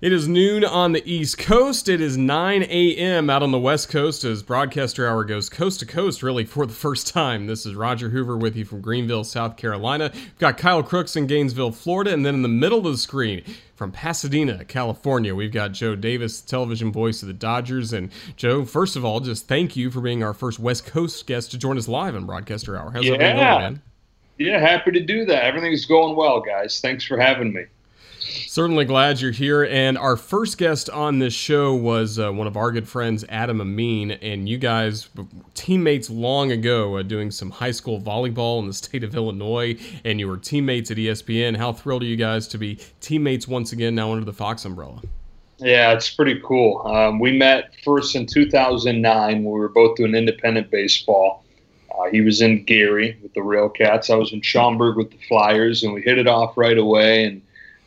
It is noon on the East Coast. It is 9 a.m. out on the West Coast as broadcaster hour goes coast to coast, really, for the first time. This is Roger Hoover with you from Greenville, South Carolina. We've got Kyle Crooks in Gainesville, Florida, and then in the middle of the screen from Pasadena, California, we've got Joe Davis, television voice of the Dodgers. And Joe, first of all, just thank you for being our first West Coast guest to join us live on Broadcaster Hour. How's yeah. going, man? Yeah, happy to do that. Everything's going well, guys. Thanks for having me. Certainly glad you're here. And our first guest on this show was uh, one of our good friends, Adam Amin. And you guys, teammates long ago, uh, doing some high school volleyball in the state of Illinois. And you were teammates at ESPN. How thrilled are you guys to be teammates once again now under the Fox umbrella? Yeah, it's pretty cool. Um, we met first in 2009 when we were both doing independent baseball. Uh, he was in Gary with the Railcats. I was in Schaumburg with the Flyers, and we hit it off right away. And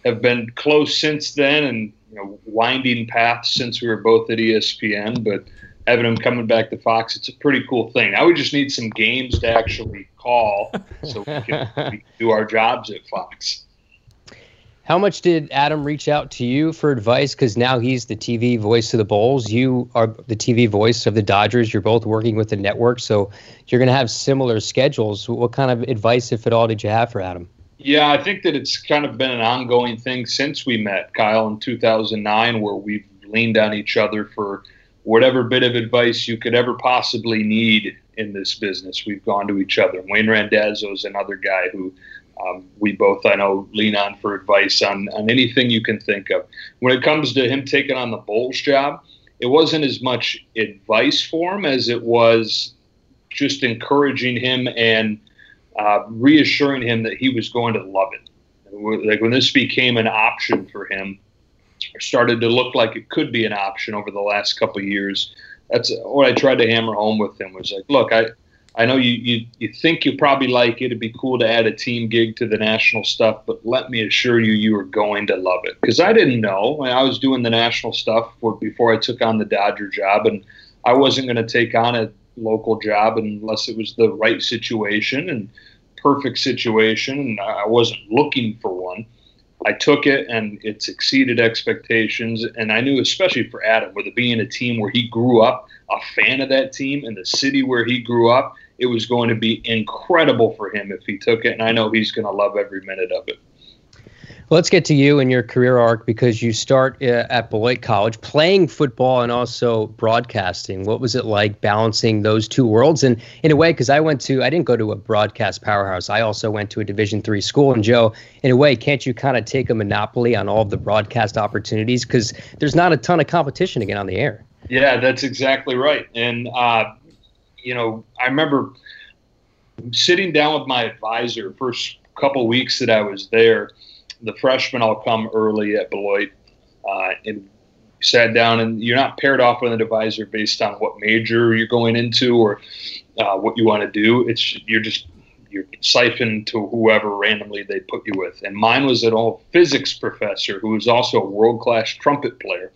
have been close since then and you know winding paths since we were both at ESPN, but having him coming back to Fox, it's a pretty cool thing. Now we just need some games to actually call so we can, we can do our jobs at Fox. How much did Adam reach out to you for advice? Because now he's the TV voice of the Bulls. You are the TV voice of the Dodgers. You're both working with the network, so you're going to have similar schedules. What kind of advice, if at all, did you have for Adam? Yeah, I think that it's kind of been an ongoing thing since we met, Kyle, in 2009, where we've leaned on each other for whatever bit of advice you could ever possibly need in this business. We've gone to each other. Wayne Randazzo is another guy who um, we both, I know, lean on for advice on, on anything you can think of. When it comes to him taking on the Bulls job, it wasn't as much advice for him as it was just encouraging him and – uh, reassuring him that he was going to love it. Like when this became an option for him, started to look like it could be an option over the last couple years. That's what I tried to hammer home with him was like, look, I, I know you, you, you think you probably like it. It'd be cool to add a team gig to the national stuff, but let me assure you, you are going to love it. Because I didn't know. I was doing the national stuff before I took on the Dodger job, and I wasn't going to take on a local job unless it was the right situation and perfect situation. And I wasn't looking for one. I took it and it's exceeded expectations. And I knew, especially for Adam, with it being a team where he grew up, a fan of that team, and the city where he grew up, it was going to be incredible for him if he took it. And I know he's going to love every minute of it. Let's get to you and your career arc because you start uh, at Beloit College playing football and also broadcasting. What was it like balancing those two worlds? And in a way, because I went to, I didn't go to a broadcast powerhouse. I also went to a Division three school. And Joe, in a way, can't you kind of take a monopoly on all of the broadcast opportunities because there's not a ton of competition to get on the air? Yeah, that's exactly right. And uh, you know, I remember sitting down with my advisor first couple weeks that I was there the freshmen all come early at Beloit, uh, and sat down and you're not paired off with an advisor based on what major you're going into or uh, what you want to do. It's you're just you're siphoned to whoever randomly they put you with. And mine was an old physics professor who was also a world class trumpet player.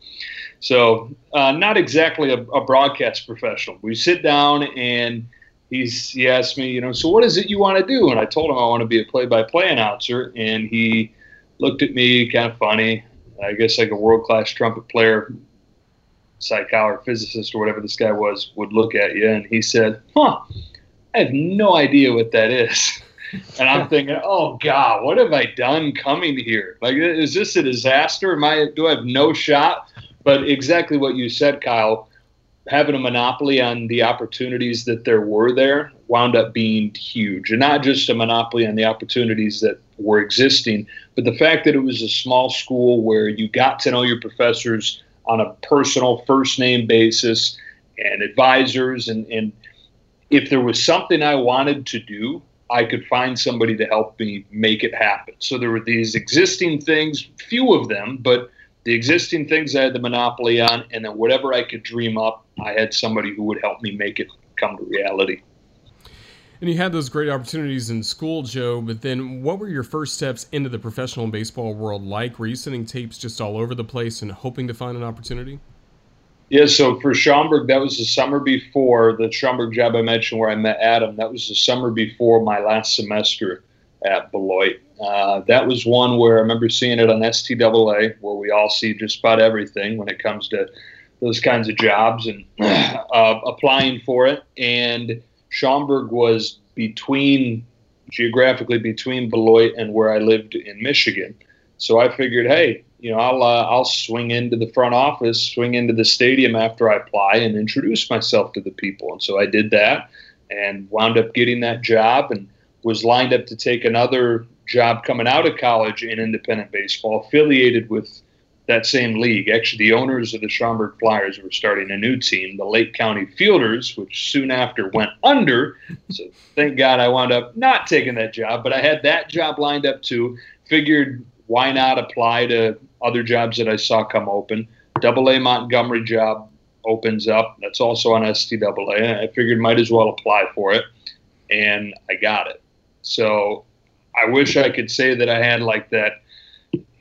So uh, not exactly a, a, broadcast professional. We sit down and he's he asked me, you know, so what is it you want to do? And I told him I want to be a play by play announcer, and he looked at me kind of funny. I guess like a world class trumpet player, psychologist, physicist, or whatever this guy was, would look at you. And he said, Huh, I have no idea what that is. And I'm thinking, oh God, what have I done coming here? Like, is this a disaster? Am I? Do I have no shot? But exactly what you said, Kyle having a monopoly on the opportunities that there were there wound up being huge. And not just a monopoly on the opportunities that were existing, but the fact that it was a small school where you got to know your professors on a personal first name basis and advisors and, and if there was something I wanted to do, I could find somebody to help me make it happen. So there were these existing things, few of them, but the existing things I had the monopoly on, and then whatever I could dream up, I had somebody who would help me make it come to reality. And you had those great opportunities in school, Joe, but then what were your first steps into the professional baseball world like? Were you sending tapes just all over the place and hoping to find an opportunity? Yeah, so for Schaumburg, that was the summer before the Schaumburg job I mentioned where I met Adam. That was the summer before my last semester at Beloit. Uh, that was one where I remember seeing it on STAA, where we all see just about everything when it comes to those kinds of jobs and uh, applying for it. And Schaumburg was between, geographically between Beloit and where I lived in Michigan. So I figured, hey, you know, I'll uh, I'll swing into the front office, swing into the stadium after I apply, and introduce myself to the people. And so I did that, and wound up getting that job, and was lined up to take another job coming out of college in independent baseball, affiliated with that same league. Actually, the owners of the Schaumburg Flyers were starting a new team, the Lake County Fielders, which soon after went under. So thank God I wound up not taking that job, but I had that job lined up too. Figured why not apply to other jobs that I saw come open. Double A Montgomery job opens up. That's also on STAA. I figured might as well apply for it, and I got it. So I wish I could say that I had like that,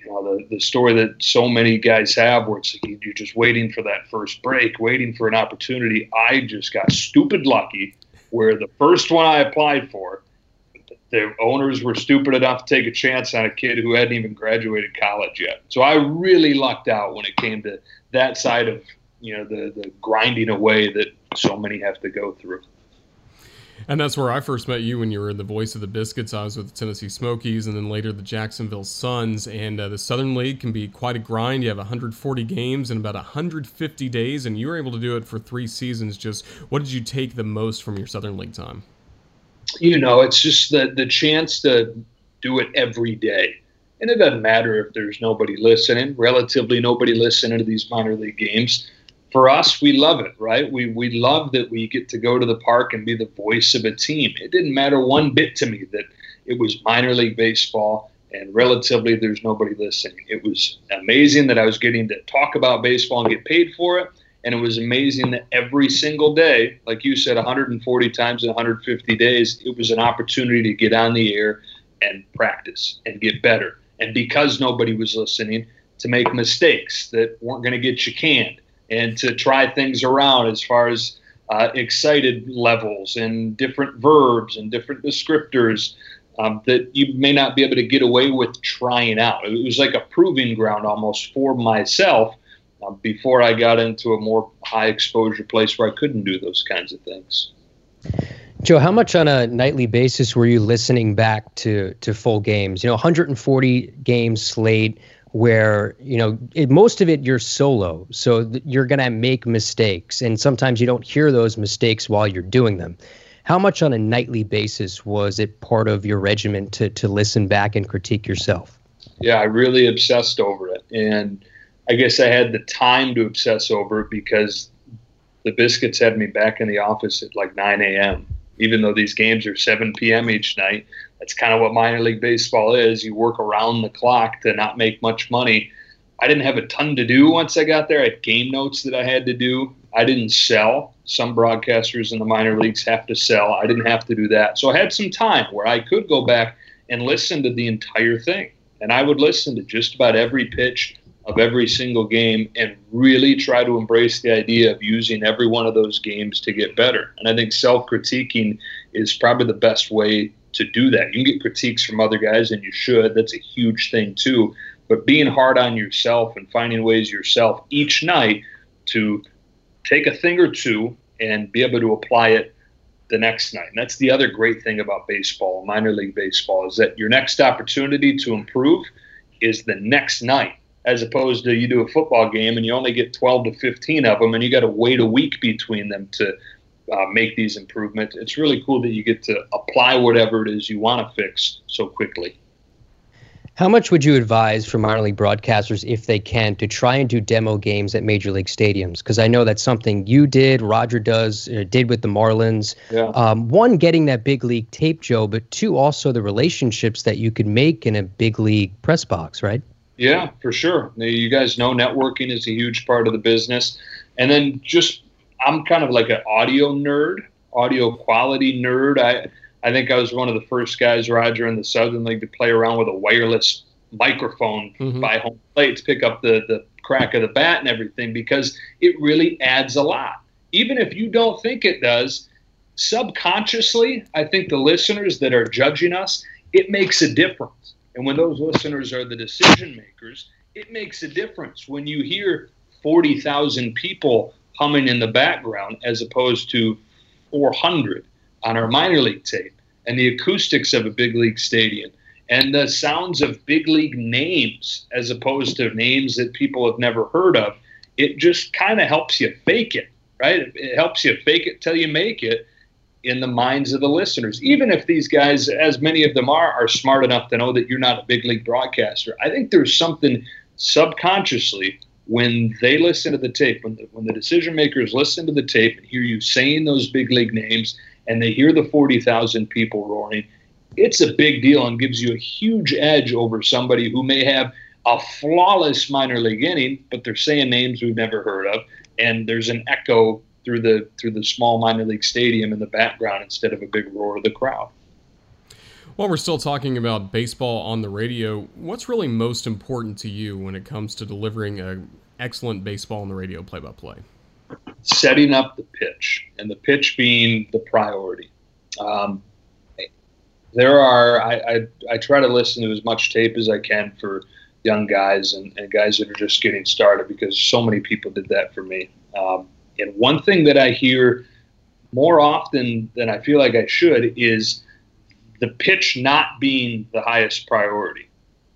know, the, the story that so many guys have where it's like you're just waiting for that first break, waiting for an opportunity. I just got stupid lucky where the first one I applied for, the owners were stupid enough to take a chance on a kid who hadn't even graduated college yet. So I really lucked out when it came to that side of you know the the grinding away that so many have to go through. And that's where I first met you when you were in the voice of the Biscuits. I was with the Tennessee Smokies and then later the Jacksonville Suns. And uh, the Southern League can be quite a grind. You have 140 games in about 150 days, and you were able to do it for three seasons. Just what did you take the most from your Southern League time? You know, it's just the, the chance to do it every day. And it doesn't matter if there's nobody listening, relatively nobody listening to these minor league games for us, we love it, right? We we love that we get to go to the park and be the voice of a team. It didn't matter one bit to me that it was minor league baseball and relatively there's nobody listening. It was amazing that I was getting to talk about baseball and get paid for it. And it was amazing that every single day, like you said, 140 times in 150 days, it was an opportunity to get on the air and practice and get better. And because nobody was listening, to make mistakes that weren't going to get you canned and to try things around as far as uh, excited levels and different verbs and different descriptors um, that you may not be able to get away with trying out. It was like a proving ground almost for myself uh, before I got into a more high exposure place where I couldn't do those kinds of things. Joe, how much on a nightly basis were you listening back to to full games? You know, 140 games slate where you know it, most of it you're solo. So th- you're going to make mistakes and sometimes you don't hear those mistakes while you're doing them. How much on a nightly basis was it part of your regimen to, to listen back and critique yourself? Yeah i really obsessed over it. And i guess i had the time to obsess over it because the biscuits had me back in the office at like 9 a.m even though these games are 7 p.m each night that's kind of what minor league baseball is. You work around the clock to not make much money. I didn't have a ton to do once I got there. I had game notes that I had to do. I didn't sell. Some broadcasters in the minor leagues have to sell. I didn't have to do that. So I had some time where I could go back and listen to the entire thing. And I would listen to just about every pitch of every single game and really try to embrace the idea of using every one of those games to get better. And I think self critiquing is probably the best way to do that. You can get critiques from other guys, and you should. That's a huge thing too. But being hard on yourself and finding ways yourself each night to take a thing or two and be able to apply it the next night. And that's the other great thing about baseball, minor league baseball, is that your next opportunity to improve is the next night, as opposed to you do a football game and you only get 12 to 15 of them and you got to wait a week between them to uh, make these improvements. It's really cool that you get to apply whatever it is you want to fix so quickly. How much would you advise for minor league broadcasters, if they can, to try and do demo games at major league stadiums? Because I know that's something you did, Roger does, uh, did with the Marlins. Yeah. Um, one, getting that big league tape, Joe, but two, also the relationships that you could make in a big league press box, right? Yeah, for sure. You guys know networking is a huge part of the business. And then just I'm kind of like an audio nerd, audio quality nerd. I I think I was one of the first guys, Roger, in the Southern League to play around with a wireless microphone mm-hmm. by home plate to pick up the the crack of the bat and everything because it really adds a lot. Even if you don't think it does, subconsciously, I think the listeners that are judging us, it makes a difference. And when those listeners are the decision makers, it makes a difference when you hear 40,000 people humming in the background as opposed to 400 on our minor league tape and the acoustics of a big league stadium and the sounds of big league names as opposed to names that people have never heard of. It just kind of helps you fake it, right? It helps you fake it till you make it in the minds of the listeners. Even if these guys, as many of them are, are smart enough to know that you're not a big league broadcaster, I think there's something subconsciously when they listen to the tape, when the, when the decision makers listen to the tape and hear you saying those big league names, and they hear the 40,000 people roaring, it's a big deal and gives you a huge edge over somebody who may have a flawless minor league inning, but they're saying names we've never heard of, and there's an echo through the through the small minor league stadium in the background instead of a big roar of the crowd. While we're still talking about baseball on the radio, what's really most important to you when it comes to delivering an excellent baseball on the radio play-by-play? Setting up the pitch, and the pitch being the priority. Um, there are I, I, I try to listen to as much tape as I can for young guys and, and guys that are just getting started because so many people did that for me. Um, and one thing that I hear more often than I feel like I should is the pitch not being the highest priority.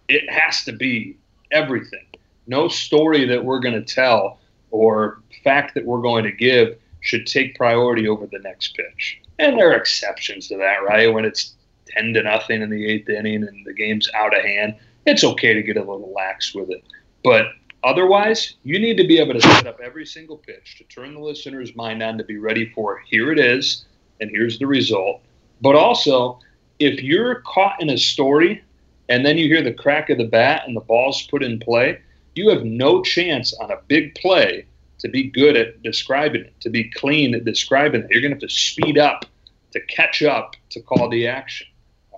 It has to be everything. No story that we're going to tell or fact that we're going to give should take priority over the next pitch. And there are exceptions to that, right? When it's 10 to nothing in the eighth inning and the game's out of hand, it's okay to get a little lax with it. But Otherwise, you need to be able to set up every single pitch to turn the listener's mind on to be ready for here it is and here's the result. But also, if you're caught in a story and then you hear the crack of the bat and the ball's put in play, you have no chance on a big play to be good at describing it, to be clean at describing it. You're going to have to speed up to catch up to call the action.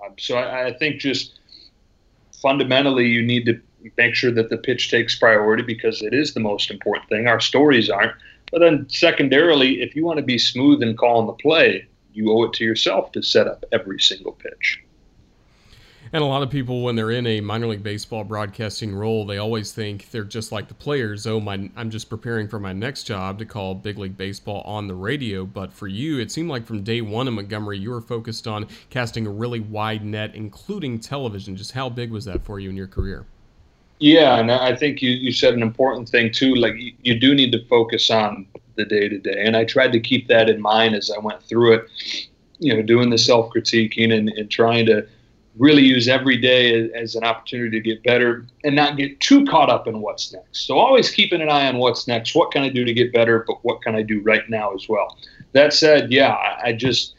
Um, so I, I think just fundamentally, you need to make sure that the pitch takes priority because it is the most important thing. Our stories aren't. But then, secondarily, if you want to be smooth in calling the play, you owe it to yourself to set up every single pitch. And a lot of people, when they're in a minor league baseball broadcasting role, they always think they're just like the players. Oh, my, I'm just preparing for my next job to call big league baseball on the radio. But for you, it seemed like from day one in Montgomery, you were focused on casting a really wide net, including television. Just how big was that for you in your career? Yeah, and I think you, you said an important thing too. Like you, you do need to focus on the day to day, and I tried to keep that in mind as I went through it. You know, doing the self critiquing and, and trying to really use every day as an opportunity to get better and not get too caught up in what's next. So always keeping an eye on what's next. What can I do to get better? But what can I do right now as well? That said, yeah, I, I just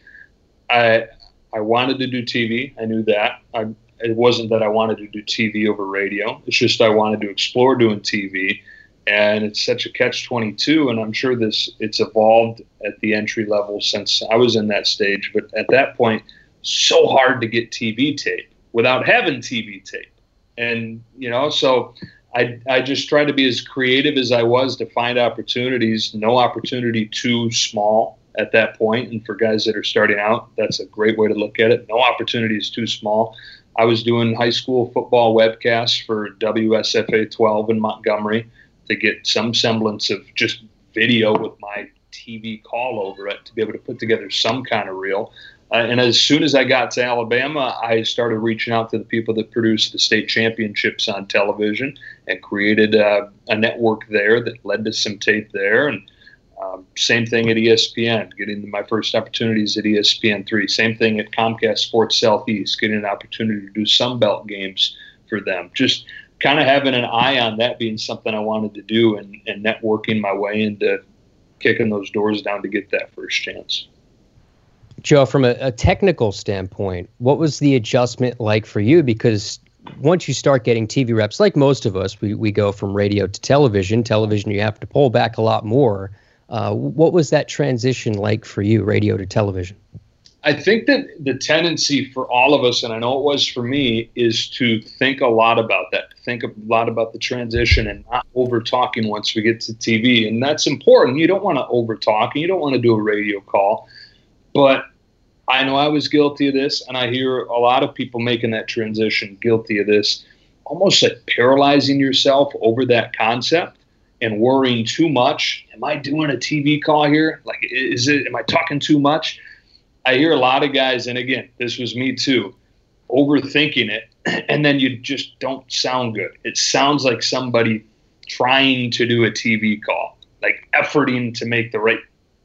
I I wanted to do TV. I knew that. I it wasn't that I wanted to do TV over radio. It's just I wanted to explore doing TV, and it's such a catch twenty two. And I'm sure this it's evolved at the entry level since I was in that stage. But at that point, so hard to get TV tape without having TV tape, and you know so. I, I just tried to be as creative as I was to find opportunities. No opportunity too small at that point. And for guys that are starting out, that's a great way to look at it. No opportunity is too small. I was doing high school football webcasts for WSFA 12 in Montgomery to get some semblance of just video with my TV call over it to be able to put together some kind of reel. Uh, and as soon as I got to Alabama, I started reaching out to the people that produced the state championships on television and created uh, a network there that led to some tape there. And um, same thing at ESPN, getting my first opportunities at ESPN3. Same thing at Comcast Sports Southeast, getting an opportunity to do Sun Belt games for them. Just kind of having an eye on that being something I wanted to do and, and networking my way into kicking those doors down to get that first chance. Joe, from a, a technical standpoint, what was the adjustment like for you? Because once you start getting TV reps, like most of us, we, we go from radio to television. Television, you have to pull back a lot more. Uh, what was that transition like for you, radio to television? I think that the tendency for all of us, and I know it was for me, is to think a lot about that, think a lot about the transition and not over talking once we get to TV. And that's important. You don't want to over talk and you don't want to do a radio call. But I know I was guilty of this, and I hear a lot of people making that transition guilty of this, almost like paralyzing yourself over that concept and worrying too much. Am I doing a TV call here? Like, is it? Am I talking too much? I hear a lot of guys, and again, this was me too, overthinking it, and then you just don't sound good. It sounds like somebody trying to do a TV call, like efforting to make the right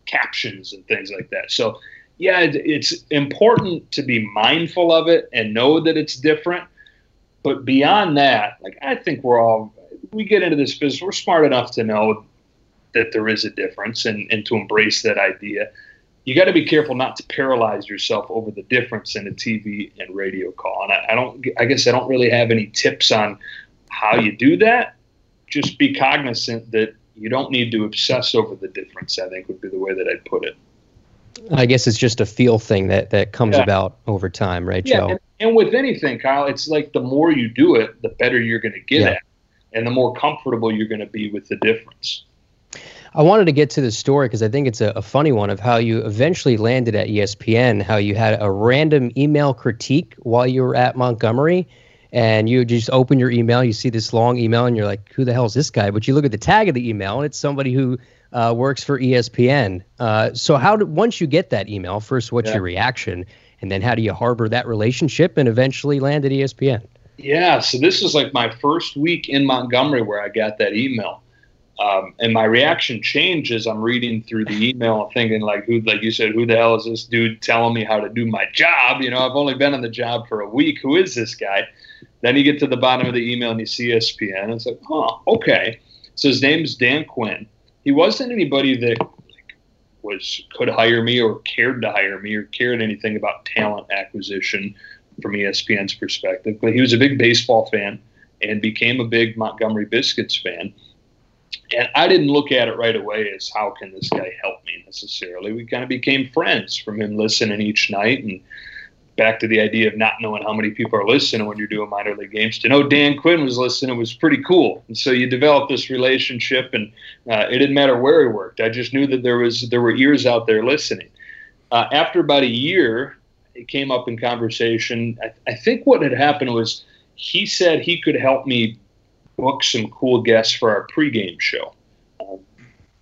captions and things like that. So, yeah, it's important to be mindful of it and know that it's different. But beyond that, like I think we're all we get into this business, we're smart enough to know that there is a difference and, and to embrace that idea. You got to be careful not to paralyze yourself over the difference in a TV and radio call. And I, I don't, I guess I don't really have any tips on how you do that. Just be cognizant that you don't need to obsess over the difference. I think would be the way that I'd put it. I guess it's just a feel thing that that comes yeah. about over time, right, yeah, Joe? And, and, with anything, Kyle, it's like the more you do it, the better you're going to get yeah. at, and the more comfortable you're going to be with the difference. I wanted to get to the story because I think it's a, a, funny one of how you eventually landed at ESPN, how you had a random email critique while you were at Montgomery, and you just open your email, you see this long email, and you're like, "Who the hell is this guy?" But you look at the tag of the email, and it's somebody who uh, works for ESPN. Uh, so how do once you get that email, first, what's yeah. your reaction, and then how do you harbor that relationship and eventually land at ESPN? Yeah, so this is like my first week in Montgomery where I got that email. Um, and my reaction changes. I'm reading through the email, and thinking like, "Who, like you said, who the hell is this dude telling me how to do my job?" You know, I've only been on the job for a week. Who is this guy? Then you get to the bottom of the email and you see ESPN. And it's like, "Huh, okay." So his name's Dan Quinn. He wasn't anybody that like, was could hire me or cared to hire me or cared anything about talent acquisition from ESPN's perspective. But he was a big baseball fan and became a big Montgomery Biscuits fan and I didn't look at it right away as how can this guy help me necessarily. We kind of became friends from him listening each night and back to the idea of not knowing how many people are listening when you're doing minor league games. To know Dan Quinn was listening was pretty cool, and so you develop this relationship, and uh, it didn't matter where he worked. I just knew that there was there were ears out there listening. Uh, after about a year, it came up in conversation. I, I think what had happened was he said he could help me book some cool guests for our pregame show. Um,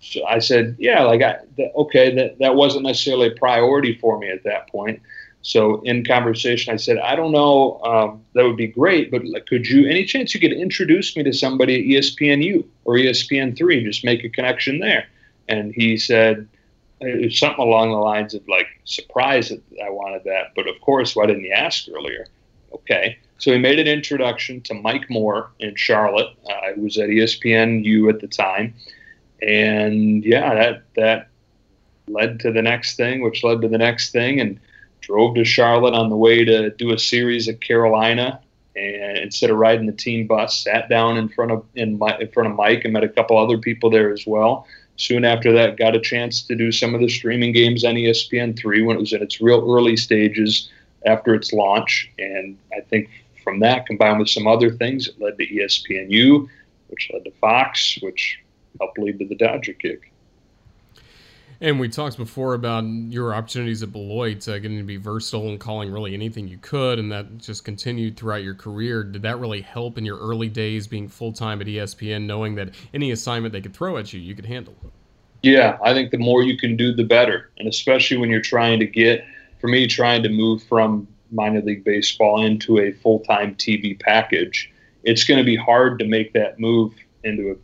so I said, yeah, like I, th- okay, that, that wasn't necessarily a priority for me at that point. So in conversation, I said, I don't know, um, that would be great, but like, could you, any chance you could introduce me to somebody at ESPNU or ESPN3, just make a connection there? And he said, it was something along the lines of like, surprise that I wanted that, but of course, why didn't you ask earlier? Okay. So he made an introduction to Mike Moore in Charlotte, uh, was at ESPNU at the time, and yeah, that that led to the next thing, which led to the next thing, and drove to Charlotte on the way to do a series at Carolina. And instead of riding the team bus, sat down in front of in, in front of Mike and met a couple other people there as well. Soon after that, got a chance to do some of the streaming games on ESPN3 when it was in its real early stages after its launch. And I think from that, combined with some other things, it led to ESPNU, which led to Fox, which helped lead to the Dodger kick. And we talked before about your opportunities at Beloit, uh, getting to be versatile and calling really anything you could, and that just continued throughout your career. Did that really help in your early days being full time at ESPN, knowing that any assignment they could throw at you, you could handle? Yeah, I think the more you can do, the better. And especially when you're trying to get, for me, trying to move from minor league baseball into a full time TV package, it's going to be hard to make that move into a,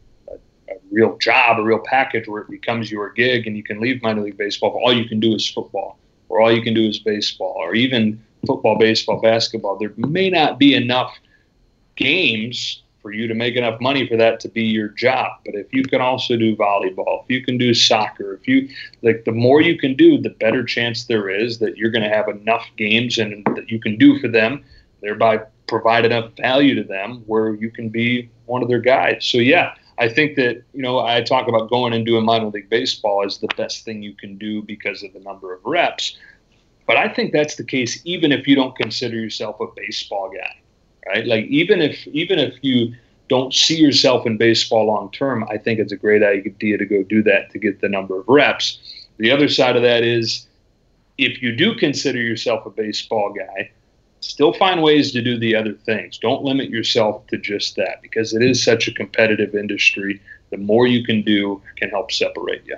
real job, a real package where it becomes your gig and you can leave minor league baseball. All you can do is football, or all you can do is baseball, or even football, baseball, basketball. There may not be enough games for you to make enough money for that to be your job. But if you can also do volleyball, if you can do soccer, if you like, the more you can do, the better chance there is that you're going to have enough games and that you can do for them, thereby provide enough value to them where you can be one of their guys. So yeah, I think that you know I talk about going and doing minor league baseball as the best thing you can do because of the number of reps. But I think that's the case even if you don't consider yourself a baseball guy right? Like even if even if you don't see yourself in baseball long term, I think it's a great idea to go do that to get the number of reps. The other side of that is if you do consider yourself a baseball guy, still find ways to do the other things. Don't limit yourself to just that because it is such a competitive industry. The more you can do can help separate you.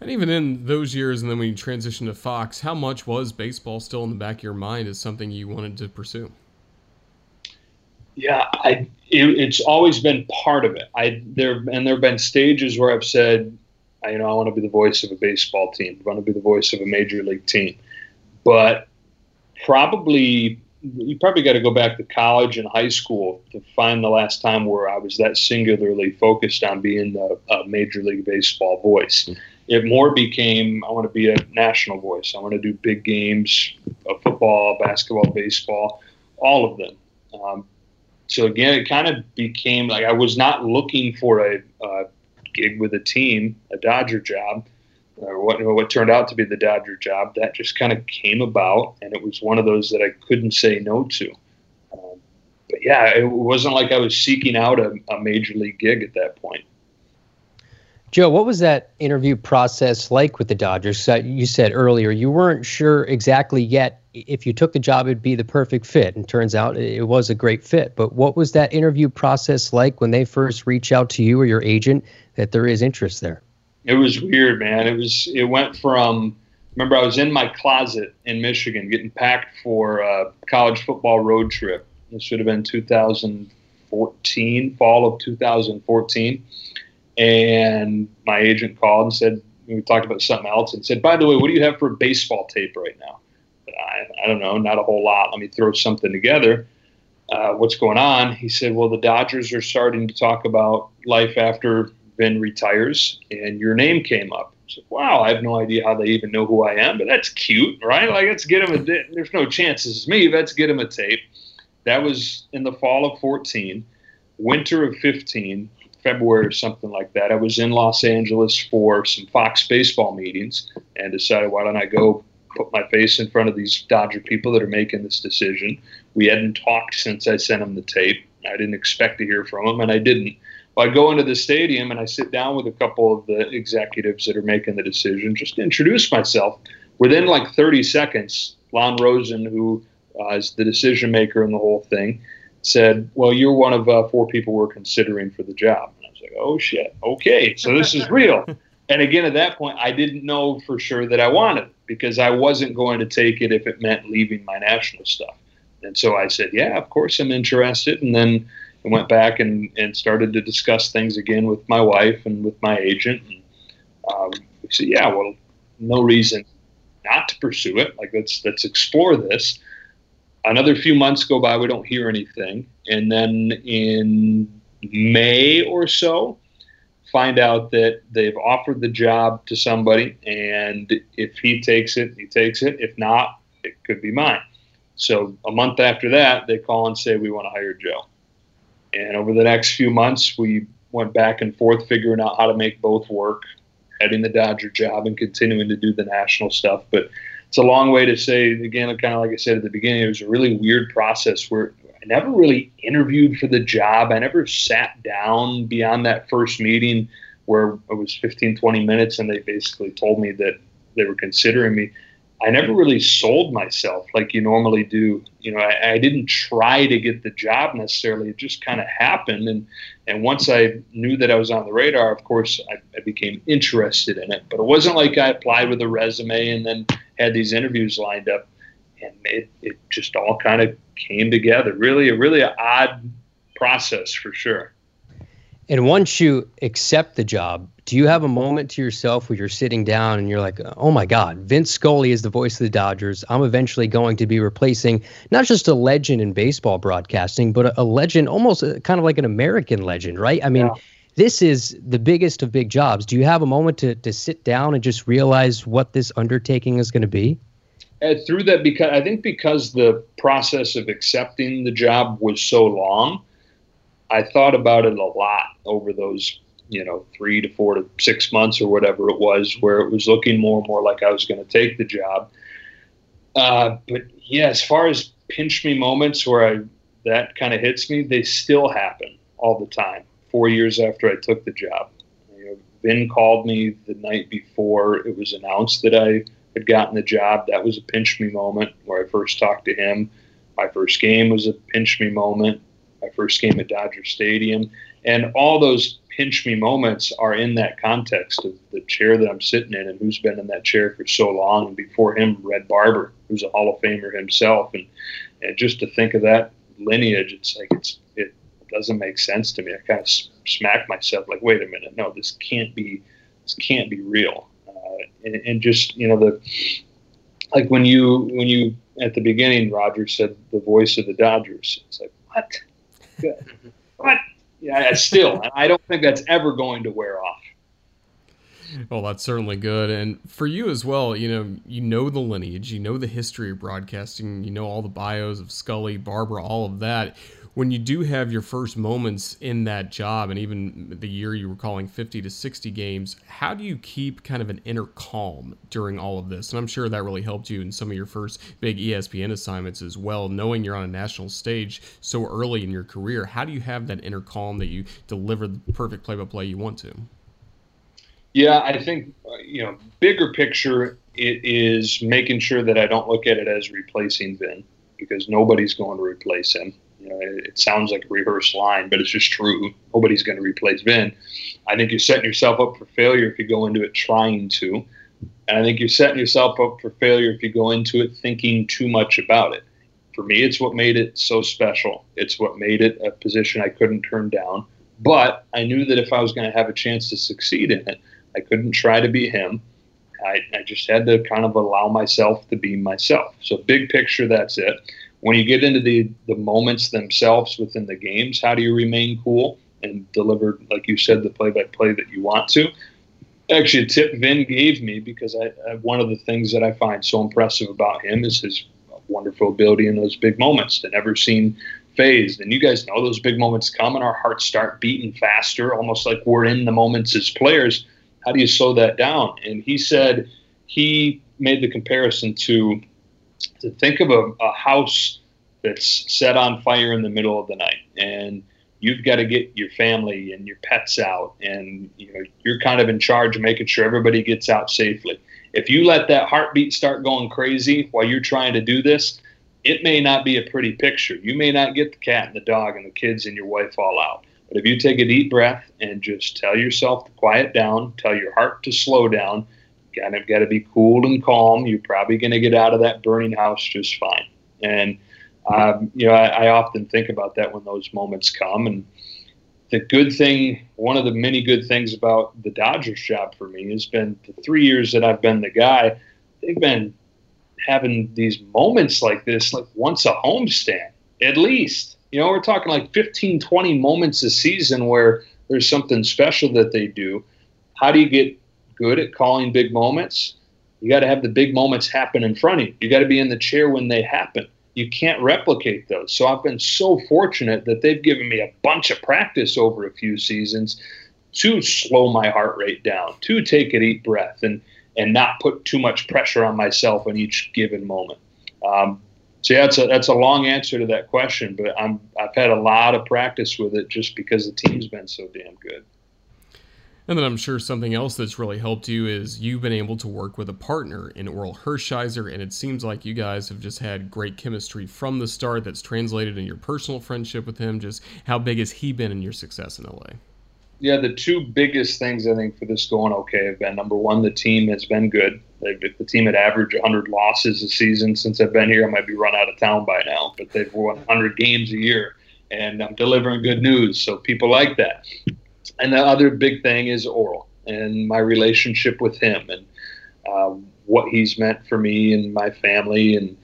And even in those years, and then when you transitioned to Fox, how much was baseball still in the back of your mind as something you wanted to pursue? Yeah, I it, it's always been part of it. I there and there have been stages where I've said, you know, I want to be the voice of a baseball team. I want to be the voice of a major league team. But probably you probably got to go back to college and high school to find the last time where I was that singularly focused on being the a major league baseball voice. It more became I want to be a national voice. I want to do big games of football, basketball, baseball, all of them. Um, so again, it kind of became like I was not looking for a, a gig with a team, a Dodger job or what what turned out to be the Dodger job, that just kind of came about, and it was one of those that I couldn't say no to. Um, but yeah, it wasn't like I was seeking out a, a major league gig at that point. Joe, what was that interview process like with the Dodgers? You said earlier you weren't sure exactly yet if you took the job, it'd be the perfect fit. And turns out it was a great fit. But what was that interview process like when they first reach out to you or your agent that there is interest there? It was weird, man. It was it went from remember I was in my closet in Michigan getting packed for a college football road trip. This should have been 2014, fall of 2014. And my agent called and said we talked about something else and said, by the way, what do you have for baseball tape right now? I, I don't know, not a whole lot. Let me throw something together. Uh, what's going on? He said, well, the Dodgers are starting to talk about life after Vin retires, and your name came up. So, wow, I have no idea how they even know who I am, but that's cute, right? Like, let's get him a. There's no chances it's me. Let's get him a tape. That was in the fall of 14, winter of 15, February or something like that. I was in Los Angeles for some Fox baseball meetings and decided, why don't I go put my face in front of these Dodger people that are making this decision? We hadn't talked since I sent them the tape. I didn't expect to hear from them, and I didn't. I go into the stadium and I sit down with a couple of the executives that are making the decision, just to introduce myself. Within like 30 seconds, Lon Rosen, who uh, is the decision maker in the whole thing, said, "Well, you're one of uh, four people we're considering for the job." And I was like, "Oh shit, okay, so this is real." and again, at that point, I didn't know for sure that I wanted it because I wasn't going to take it if it meant leaving my national stuff. And so I said, "Yeah, of course I'm interested." And then and went back and, and started to discuss things again with my wife and with my agent. And um, we said, yeah, well, no reason not to pursue it. Like let's let's explore this. Another few months go by, we don't hear anything, and then in May or so, find out that they've offered the job to somebody, and if he takes it, he takes it. If not, it could be mine. So a month after that, they call and say we want to hire Joe. And over the next few months, we went back and forth figuring out how to make both work, heading the Dodger job and continuing to do the national stuff. But it's a long way to say, again, kind of like I said at the beginning, it was a really weird process where I never really interviewed for the job. I never sat down beyond that first meeting where it was 15, 20 minutes and they basically told me that they were considering me. I never really sold myself like you normally do. You know, I, I didn't try to get the job necessarily. It just kind of happened. And, and once I knew that I was on the radar, of course, I, I became interested in it. But it wasn't like I applied with a resume and then had these interviews lined up. And it, it just all kind of came together. Really, a really odd process for sure. And once you accept the job, do you have a moment to yourself where you're sitting down and you're like, oh my God, Vin Scully is the voice of the Dodgers. I'm eventually going to be replacing not just a legend in baseball broadcasting, but a, a legend, almost a, kind of like an American legend, right? I mean, yeah. this is the biggest of big jobs. Do you have a moment to, to sit down and just realize what this undertaking is going to be? Uh, through that, because I think because the process of accepting the job was so long, I thought about it a lot over those, you know, three to four to six months or whatever it was, where it was looking more and more like I was going to take the job. Uh, but yeah, as far as pinch me moments where I that kind of hits me, they still happen all the time. Four years after I took the job, Vin called me the night before it was announced that I had gotten the job. That was a pinch me moment where I first talked to him. My first game was a pinch me moment. My first game at Dodger Stadium. And all those pinch me moments are in that context of the chair that I'm sitting in and who's been in that chair for so long. And before him, Red Barber, who's a Hall of Famer himself. And, and just to think of that lineage, it's like it's it doesn't make sense to me. I kind of smack myself like, wait a minute, no, this can't be this can't be real. Uh, and, and just you know the like when you when you at the beginning, Roger said the voice of the Dodgers. It's like what? what? Yeah, still, I don't think that's ever going to wear off. Well, that's certainly good. And for you as well, you know, you know the lineage, you know the history of broadcasting, you know all the bios of Scully, Barber, all of that when you do have your first moments in that job and even the year you were calling 50 to 60 games how do you keep kind of an inner calm during all of this? And i'm sure that really helped you in some of your first big espn assignments as well knowing you're on a national stage so early in your career. How do you have that inner calm that you deliver the perfect play-by-play you want to? Yeah i think you know bigger picture it is making sure that i don't look at it as replacing vin because nobody's going to replace him you know, it, it sounds like a rehearsed line, but it's just true. Nobody's going to replace Vin. I think you're setting yourself up for failure if you go into it trying to. And I think you're setting yourself up for failure if you go into it thinking too much about it. For me, it's what made it so special. It's what made it a position I couldn't turn down. But I knew that if I was going to have a chance to succeed in it, I couldn't try to be him. I, I just had to kind of allow myself to be myself. So, big picture, that's it when you get into the the moments themselves within the games, how do you remain cool and deliver, like you said, the play by play that you want to? Actually, a tip Vin gave me because I, I, one of the things that I find so impressive about him is his wonderful ability in those big moments to never seem phased. And you guys know those big moments come and our hearts start beating faster, almost like we're in the moments as players. How do you slow that down? And he said he made the comparison to to think of a, a house that's set on fire in the middle of the night and you've got to get your family and your pets out and you know you're kind of in charge of making sure everybody gets out safely. If you let that heartbeat start going crazy while you're trying to do this it may not be a pretty picture. You may not get the cat and the dog and the kids and your wife all out. But if you take a deep breath and just tell yourself to quiet down tell your heart to slow down kind of got to be cool and calm. You're probably going to get out of that burning house just fine. And um, you know, I, I, often think about that when those moments come. And the good thing, one of the many good things about the Dodgers job for me has been the three years that I've been the guy. They've been having these moments like this, like once a homestand, at least. You know, we're talking like 15, 20 moments a season where there's something special that they do. How do you get good at calling big moments, you got to have the big moments happen in front of you. You got to be in the chair when they happen. You can't replicate those. So I've been so fortunate that they've given me a bunch of practice over a few seasons to slow my heart rate down, to take a deep breath, and and not put too much pressure on myself in each given moment. Um, so yeah, that's a that's a long answer to that question, but I'm I've had a lot of practice with it just because the team's been so damn good. And then I'm sure something else that's really helped you is you've been able to work with a partner in Orel Hershiser, and it seems like you guys have just had great chemistry from the start that's translated in your personal friendship with him. Just how big has he been in your success in LA? Yeah, the two biggest things I think for this going okay have been number one, the team has been good. If the team had averaged 100 losses a season since I've been here, I might be run out of town by now. But they've won 100 games a year, and I'm delivering good news, so people like that and the other big thing is Orel and my relationship with him and uh, what he's meant for me and my family. And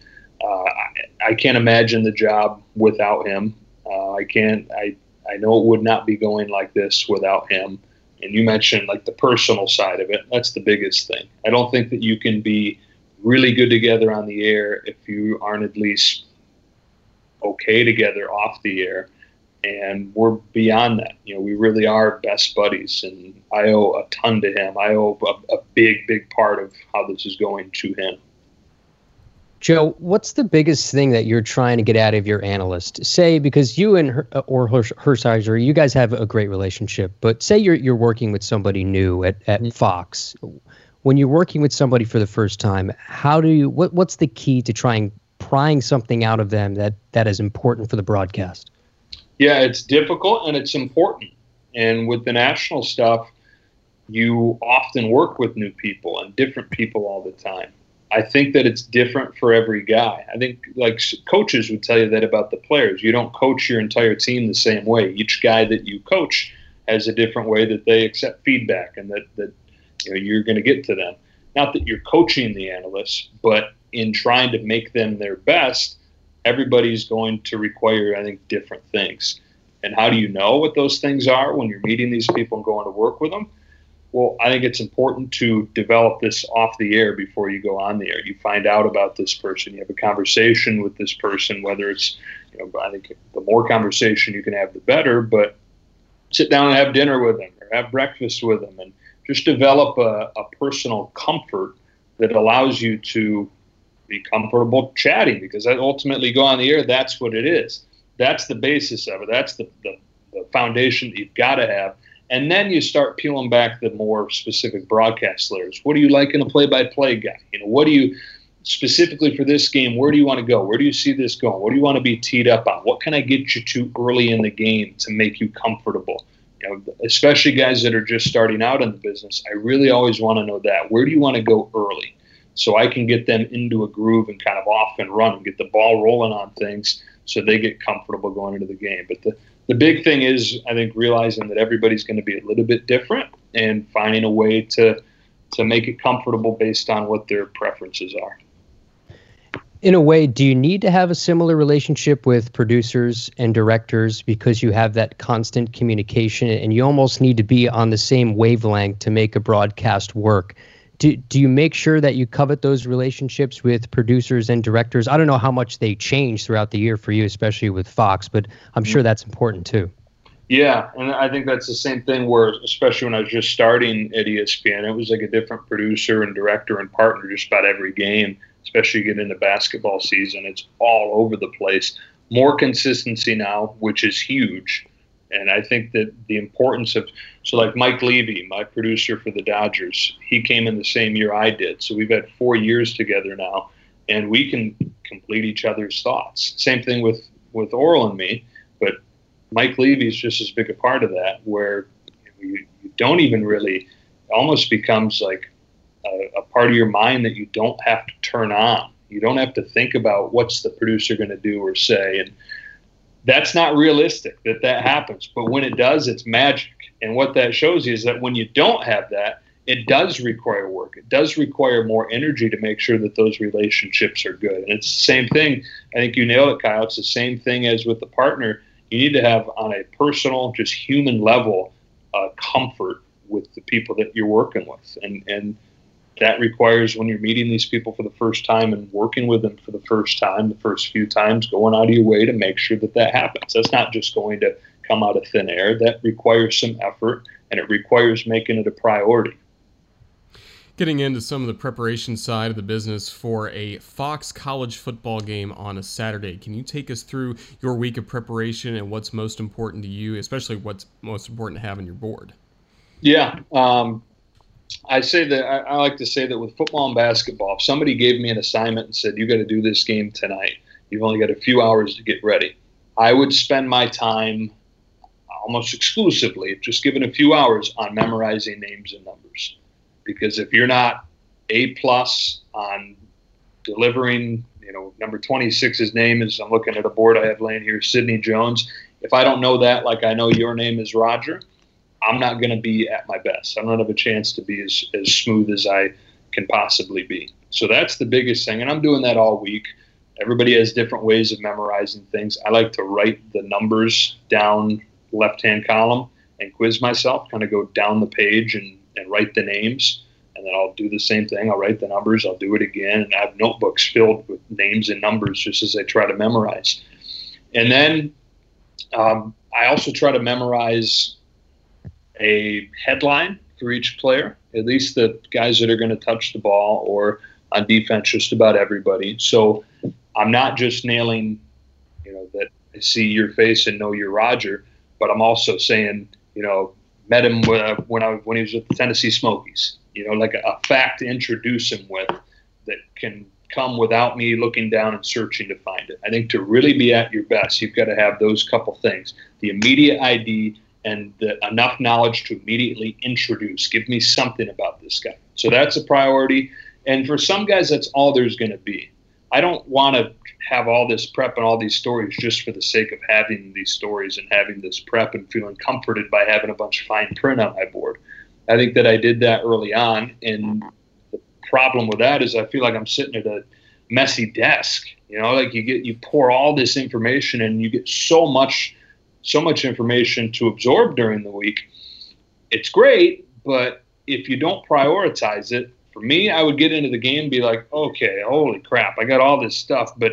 uh, I, I, can't imagine the job without him. Uh, I can't. I I know it would not be going like this without him. And you mentioned like the personal side of it. That's the biggest thing. I don't think that you can be really good together on the air if you aren't at least okay together off the air and we're beyond that. You know, we really are best buddies, and I owe a ton to him. I owe a, a, big, big part of how this is going to him. Joe, what's the biggest thing that you're trying to get out of your analyst? Say because you and her, uh, or Hershiser, you guys have a great relationship, but say you're you're working with somebody new at at mm-hmm. Fox. when you're working with somebody for the first time, how do you what what's the key to trying prying something out of them that that is important for the broadcast? Yeah, it's difficult and it's important. And with the national stuff, you often work with new people and different people all the time. I think that it's different for every guy. I think like coaches would tell you that about the players. You don't coach your entire team the same way. Each guy that you coach has a different way that they accept feedback and that, that you know, you're going to get to them. Not that you're coaching the analysts, but in trying to make them their best, everybody's going to require, I think, different things. And how do you know what those things are when you're meeting these people and going to work with them? Well, I think it's important to develop this off the air before you go on the air. You find out about this person, you have a conversation with this person, whether it's, you know, I think the more conversation you can have, the better, but sit down and have dinner with them or have breakfast with them and just develop a, a personal comfort that allows you to be comfortable chatting because that ultimately go on the air, that's what it is. That's the basis of it. That's the, the, the foundation that you've got to have and then you start peeling back the more specific broadcast layers. What do you like in a play-by-play guy? You know, what do you specifically for this game? Where do you want to go? Where do you see this going? What do you want to be teed up on? What can I get you to early in the game to make you comfortable? You know, especially guys that are just starting out in the business. I really always want to know that. Where do you want to go early? So I can get them into a groove and kind of off and run and get the ball rolling on things so they get comfortable going into the game. But the the big thing is, I think, realizing that everybody's going to be a little bit different and finding a way to to make it comfortable based on what their preferences are. In a way, do you need to have a similar relationship with producers and directors because you have that constant communication and you almost need to be on the same wavelength to make a broadcast work? Do, do you make sure that you covet those relationships with producers and directors? I don't know how much they change throughout the year for you, especially with Fox, but I'm sure that's important too. Yeah, and I think that's the same thing where, especially when I was just starting at ESPN, it was like a different producer and director and partner just about every game, especially getting into basketball season. It's all over the place. More consistency now, which is huge. And I think that the importance of so like Mike Levy, my producer for the Dodgers, he came in the same year I did. So we've had four years together now, and we can complete each other's thoughts. Same thing with with Orel and me, but Mike Levy is just as big a part of that, where you, you don't even really almost becomes like a, a part of your mind that you don't have to turn on. You don't have to think about what's the producer going to do or say, and that's not realistic that that happens. But when it does, it's magic. And what that shows you is that when you don't have that, it does require work. It does require more energy to make sure that those relationships are good. And it's the same thing. I think you nailed it, Kyle. It's the same thing as with the partner. You need to have, on a personal, just human level, uh, comfort with the people that you're working with. And, and that requires when you're meeting these people for the first time and working with them for the first time, the first few times, going out of your way to make sure that that happens. That's not just going to come out of thin air. That requires some effort and it requires making it a priority. Getting into some of the preparation side of the business for a Fox college football game on a Saturday, can you take us through your week of preparation and what's most important to you, especially what's most important to have on your board? Yeah, um, I say that I, I, like to say that with football and basketball, if somebody gave me an assignment and said, You got to do this game tonight, you've only got a few hours to get ready, I would spend my time almost exclusively, just given a few hours, on memorizing names and numbers. Because if you're not A plus on delivering, you know, number 26's name is, I'm looking at a board I have laying here, Sidney Jones. If I don't know that, like I know your name is Roger, I'm not going to be at my best. I don't have a chance to be as, as smooth as I can possibly be. So that's the biggest thing. And I'm doing that all week. Everybody has different ways of memorizing things. I like to write the numbers down left hand column and quiz myself, kind of go down the page and, and write the names. And then I'll do the same thing. I'll write the numbers, I'll do it again. And I have notebooks filled with names and numbers just as I try to memorize. And then um, I also try to memorize a headline for each player, at least the guys that are going to touch the ball, or on defense, just about everybody. So I'm not just nailing, you know, that I see your face and know you're Roger, but I'm also saying, you know, met him uh, when I when he was with the Tennessee Smokies. You know, like a fact to introduce him with that can come without me looking down and searching to find it. I think to really be at your best, you've got to have those couple things: the immediate ID and the, enough knowledge to immediately introduce. Give me something about this guy. So that's a priority. And for some guys, that's all there's going to be. I don't want to have all this prep and all these stories just for the sake of having these stories and having this prep and feeling comforted by having a bunch of fine print on my board. I think that I did that early on, and the problem with that is I feel like I'm sitting at a messy desk. You know, like you get you pour all this information and you get so much so much information to absorb during the week. It's great, but if you don't prioritize it, for me, I would get into the game and be like, okay, holy crap, I got all this stuff, but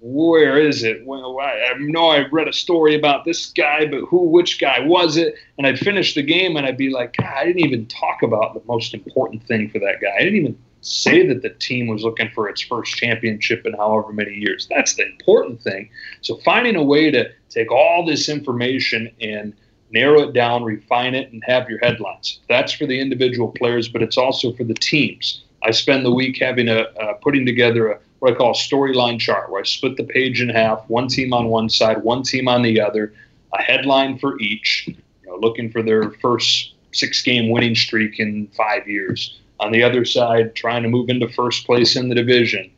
where is it? Well, I, know I read a story about this guy, but who, which guy was it? And I'd finish the game and I'd be like, God, I didn't even talk about the most important thing for that guy. I didn't even say that the team was looking for its first championship in however many years. That's the important thing. So finding a way to take all this information and – narrow it down, refine it, and have your headlines. That's for the individual players, but it's also for the teams. I spend the week having a uh, putting together a what I call a storyline chart, where I split the page in half, one team on one side, one team on the other, a headline for each. You know, looking for their first six-game winning streak in five years. On the other side, trying to move into first place in the division.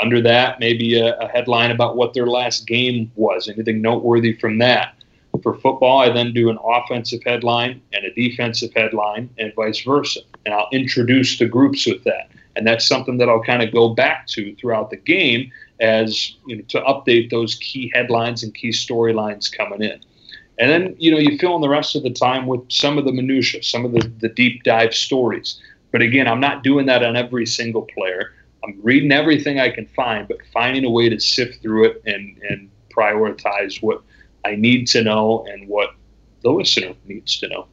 Under that, maybe a, a headline about what their last game was, anything noteworthy from that for football, I then do an offensive headline and a defensive headline, and vice versa. And I'll introduce the groups with that. And that's something that I'll kind of go back to throughout the game as you know, to update those key headlines and key storylines coming in. And then you know you fill in the rest of the time with some of the minutia, some of the, the deep dive stories. But again, I'm not doing that on every single player. I'm reading everything I can find, but finding a way to sift through it and and prioritize what I need to know and what the listener needs to know.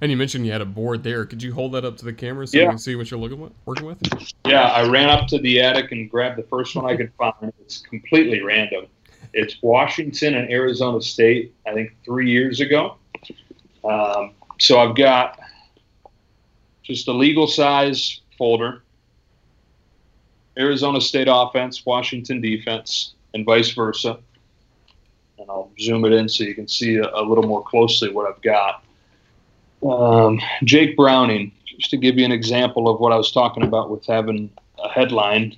And you mentioned you had a board there. Could you hold that up to the camera so yeah. we can see what you're looking with, working with? Yeah, I ran up to the attic and grabbed the first one I could find. It's completely random. It's Washington and Arizona State, I think three years ago. Um, so I've got just a legal size folder Arizona State offense, Washington defense, and vice versa and I'll zoom it in so you can see a, a little more closely what I've got. Um, Jake Browning, just to give you an example of what I was talking about with having a headline.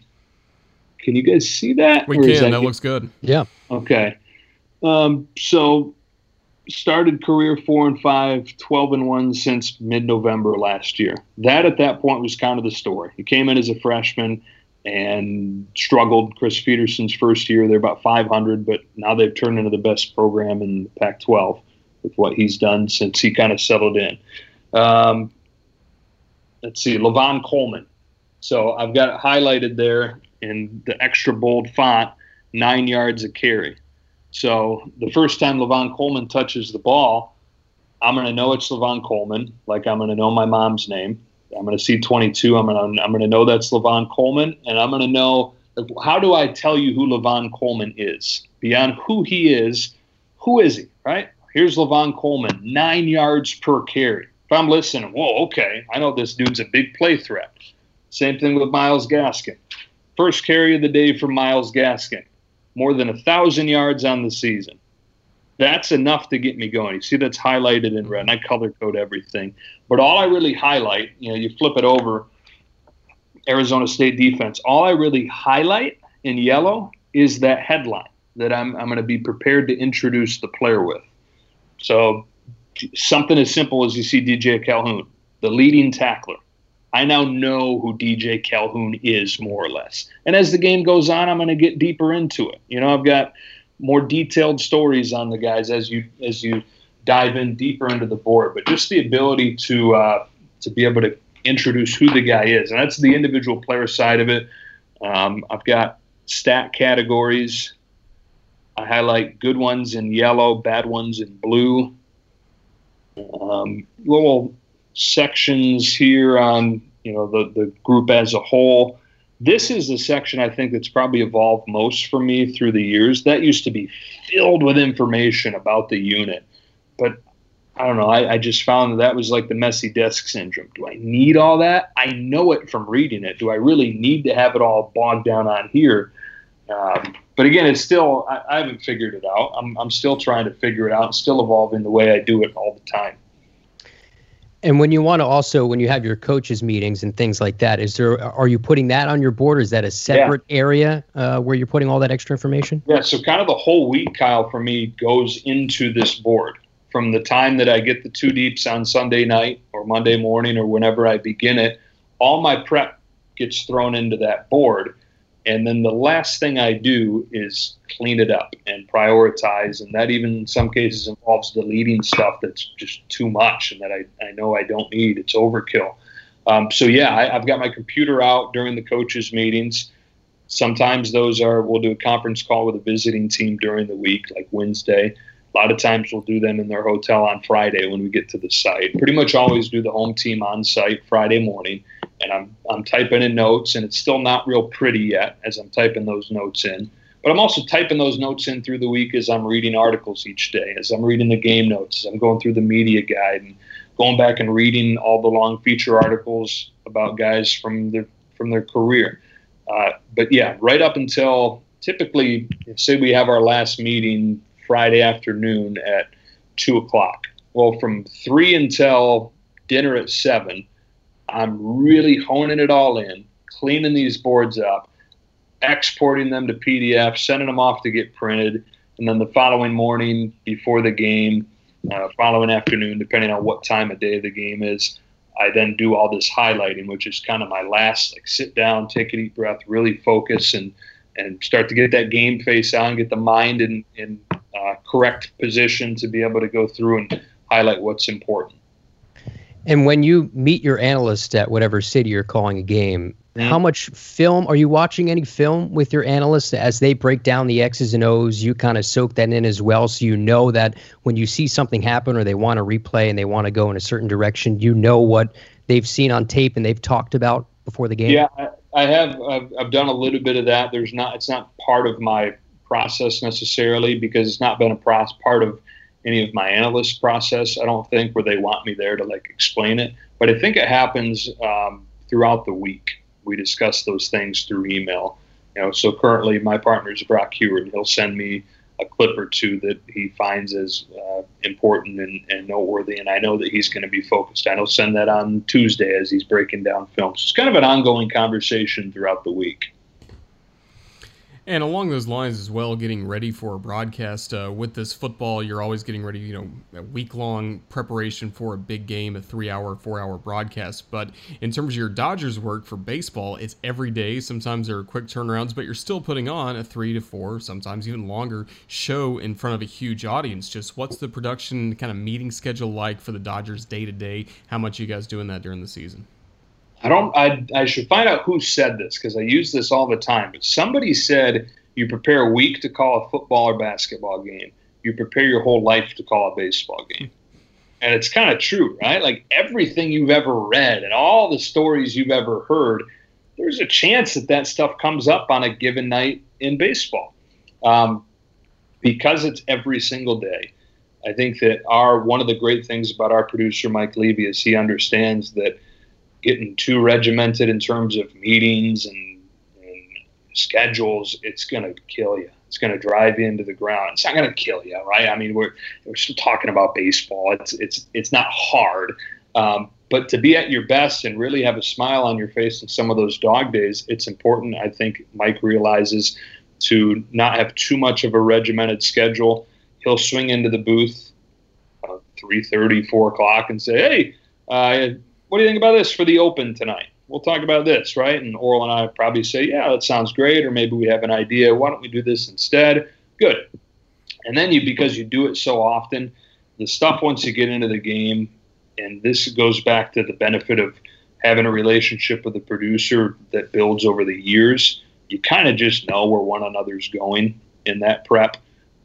Can you guys see that? We can. That, that looks good. Yeah. Okay. Um, so started career four and five, 12 and one since mid November last year. That at that point was kind of the story. He came in as a freshman and struggled. Chris Petersen's first year, they're about 500, but now they've turned into the best program in the Pac 12 with what he's done since he kind of settled in. Um, let's see, Lavon Coleman. So I've got it highlighted there in the extra bold font, nine yards a carry. So the first time Lavon Coleman touches the ball, I'm going to know it's Lavon Coleman, like I'm going to know my mom's name. I'm going to see 22. I'm going to I'm going to know that's Lavon Coleman, and I'm going to know how do I tell you who Lavon Coleman is beyond who he is? Who is he? Right? Here's Lavon Coleman, nine yards per carry. If I'm listening, whoa, okay, I know this dude's a big play threat. Same thing with Myles Gaskin. First carry of the day for Myles Gaskin, more than a thousand yards on the season. That's enough to get me going. You see, that's highlighted in red, and I color code everything. But all I really highlight, you know, you flip it over, Arizona State defense. All I really highlight in yellow is that headline that I'm, I'm going to be prepared to introduce the player with. So something as simple as you see DJ Calhoun, the leading tackler. I now know who DJ Calhoun is more or less. And as the game goes on, I'm going to get deeper into it. You know, I've got more detailed stories on the guys as you as you dive in deeper into the board. But just the ability to uh, to be able to introduce who the guy is, and that's the individual player side of it. Um, I've got stat categories. I highlight good ones in yellow, bad ones in blue. Um, little sections here on you know the the group as a whole this is the section I think that's probably evolved most for me through the years. That used to be filled with information about the unit, but I don't know. I, I, just found that that was like the messy desk syndrome. Do I need all that? I know it from reading it. Do I really need to have it all bogged down on here? Um, but again, it's still, I, I, haven't figured it out. I'm, I'm still trying to figure it out and still evolving the way I do it all the time. And when you want to also, when you have your coaches meetings and things like that, is there, are you putting that on your board? Or is that a separate yeah. area uh, where you're putting all that extra information? Yeah. So kind of the whole week, Kyle, for me goes into this board from the time that I get the two deeps on Sunday night or Monday morning or whenever I begin it, all my prep gets thrown into that board. And then the last thing I do is clean it up and prioritize. And that even in some cases involves deleting stuff that's just too much and that I, I know I don't need. It's overkill. Um, so, yeah, I, I've got my computer out during the coaches' meetings. Sometimes those are, we'll do a conference call with a visiting team during the week, like Wednesday. A lot of times we'll do them in their hotel on Friday when we get to the site. Pretty much always do the home team on site Friday morning. And I'm, I'm typing in notes, and it's still not real pretty yet as I'm typing those notes in. But I'm also typing those notes in through the week as I'm reading articles each day, as I'm reading the game notes, as I'm going through the media guide and going back and reading all the long feature articles about guys from their from their career. Uh, but yeah, right up until typically, say we have our last meeting Friday afternoon at two o'clock. Well, from three until dinner at seven, I'm really honing it all in, cleaning these boards up, exporting them to PDF, sending them off to get printed, and then the following morning before the game, uh, following afternoon, depending on what time of day the game is, I then do all this highlighting, which is kind of my last like sit down, take a deep breath, really focus and and start to get that game face on, get the mind in, in uh, correct position to be able to go through and highlight what's important. And when you meet your analyst at whatever city you're calling a game, mm-hmm. how much film are you watching? Any film with your analysts as they break down the X's and O's? You kind of soak that in as well, so you know that when you see something happen or they want to replay and they want to go in a certain direction, you know what they've seen on tape and they've talked about before the game. Yeah, I, I have. I've, I've done a little bit of that. There's not. It's not part of my process necessarily because it's not been a process, part of any of my analyst process. I don't think where they want me there to like explain it, but I think it happens um, throughout the week. We discuss those things through email. You know, so currently my partner is Brock Huard. He'll send me a clip or two that he finds as uh, important and, and, noteworthy, and I know that he's going to be focused. I know send that on Tuesday as he's breaking down films. It's kind of an ongoing conversation throughout the week. And along those lines as well, getting ready for a broadcast uh, with this football, you're always getting ready, you know, a week long preparation for a big game, a three hour, four hour broadcast. But in terms of your Dodgers work for baseball, it's every day. Sometimes there are quick turnarounds, but you're still putting on a three to four, sometimes even longer show in front of a huge audience. Just what's the production kind of meeting schedule like for the Dodgers day to day? How much you guys doing that during the season? I don't. I I should find out who said this because I use this all the time. But somebody said you prepare a week to call a football or basketball game. You prepare your whole life to call a baseball game. And it's kind of true, right? Like everything you've ever read and all the stories you've ever heard, there's a chance that that stuff comes up on a given night in baseball. Um, because it's every single day. I think that our one of the great things about our producer Mike Levy is he understands that getting too regimented in terms of meetings and, and schedules, it's going to kill you. It's going to drive you into the ground. It's not going to kill you, right? I mean, we're we're still talking about baseball. It's it's it's not hard, um, but to be at your best and really have a smile on your face in some of those dog days, it's important. I think Mike realizes to not have too much of a regimented schedule. He'll swing into the booth, uh, 3.30, 4 o'clock, and say, "Hey, uh, what do you think about this for the Open tonight? We'll talk about this, right? And Orel and I probably say, yeah, that sounds great. Or maybe we have an idea. Why don't we do this instead? Good. And then you, because you do it so often, the stuff once you get into the game, and this goes back to the benefit of having a relationship with the producer that builds over the years. You kind of just know where one another's going in that prep.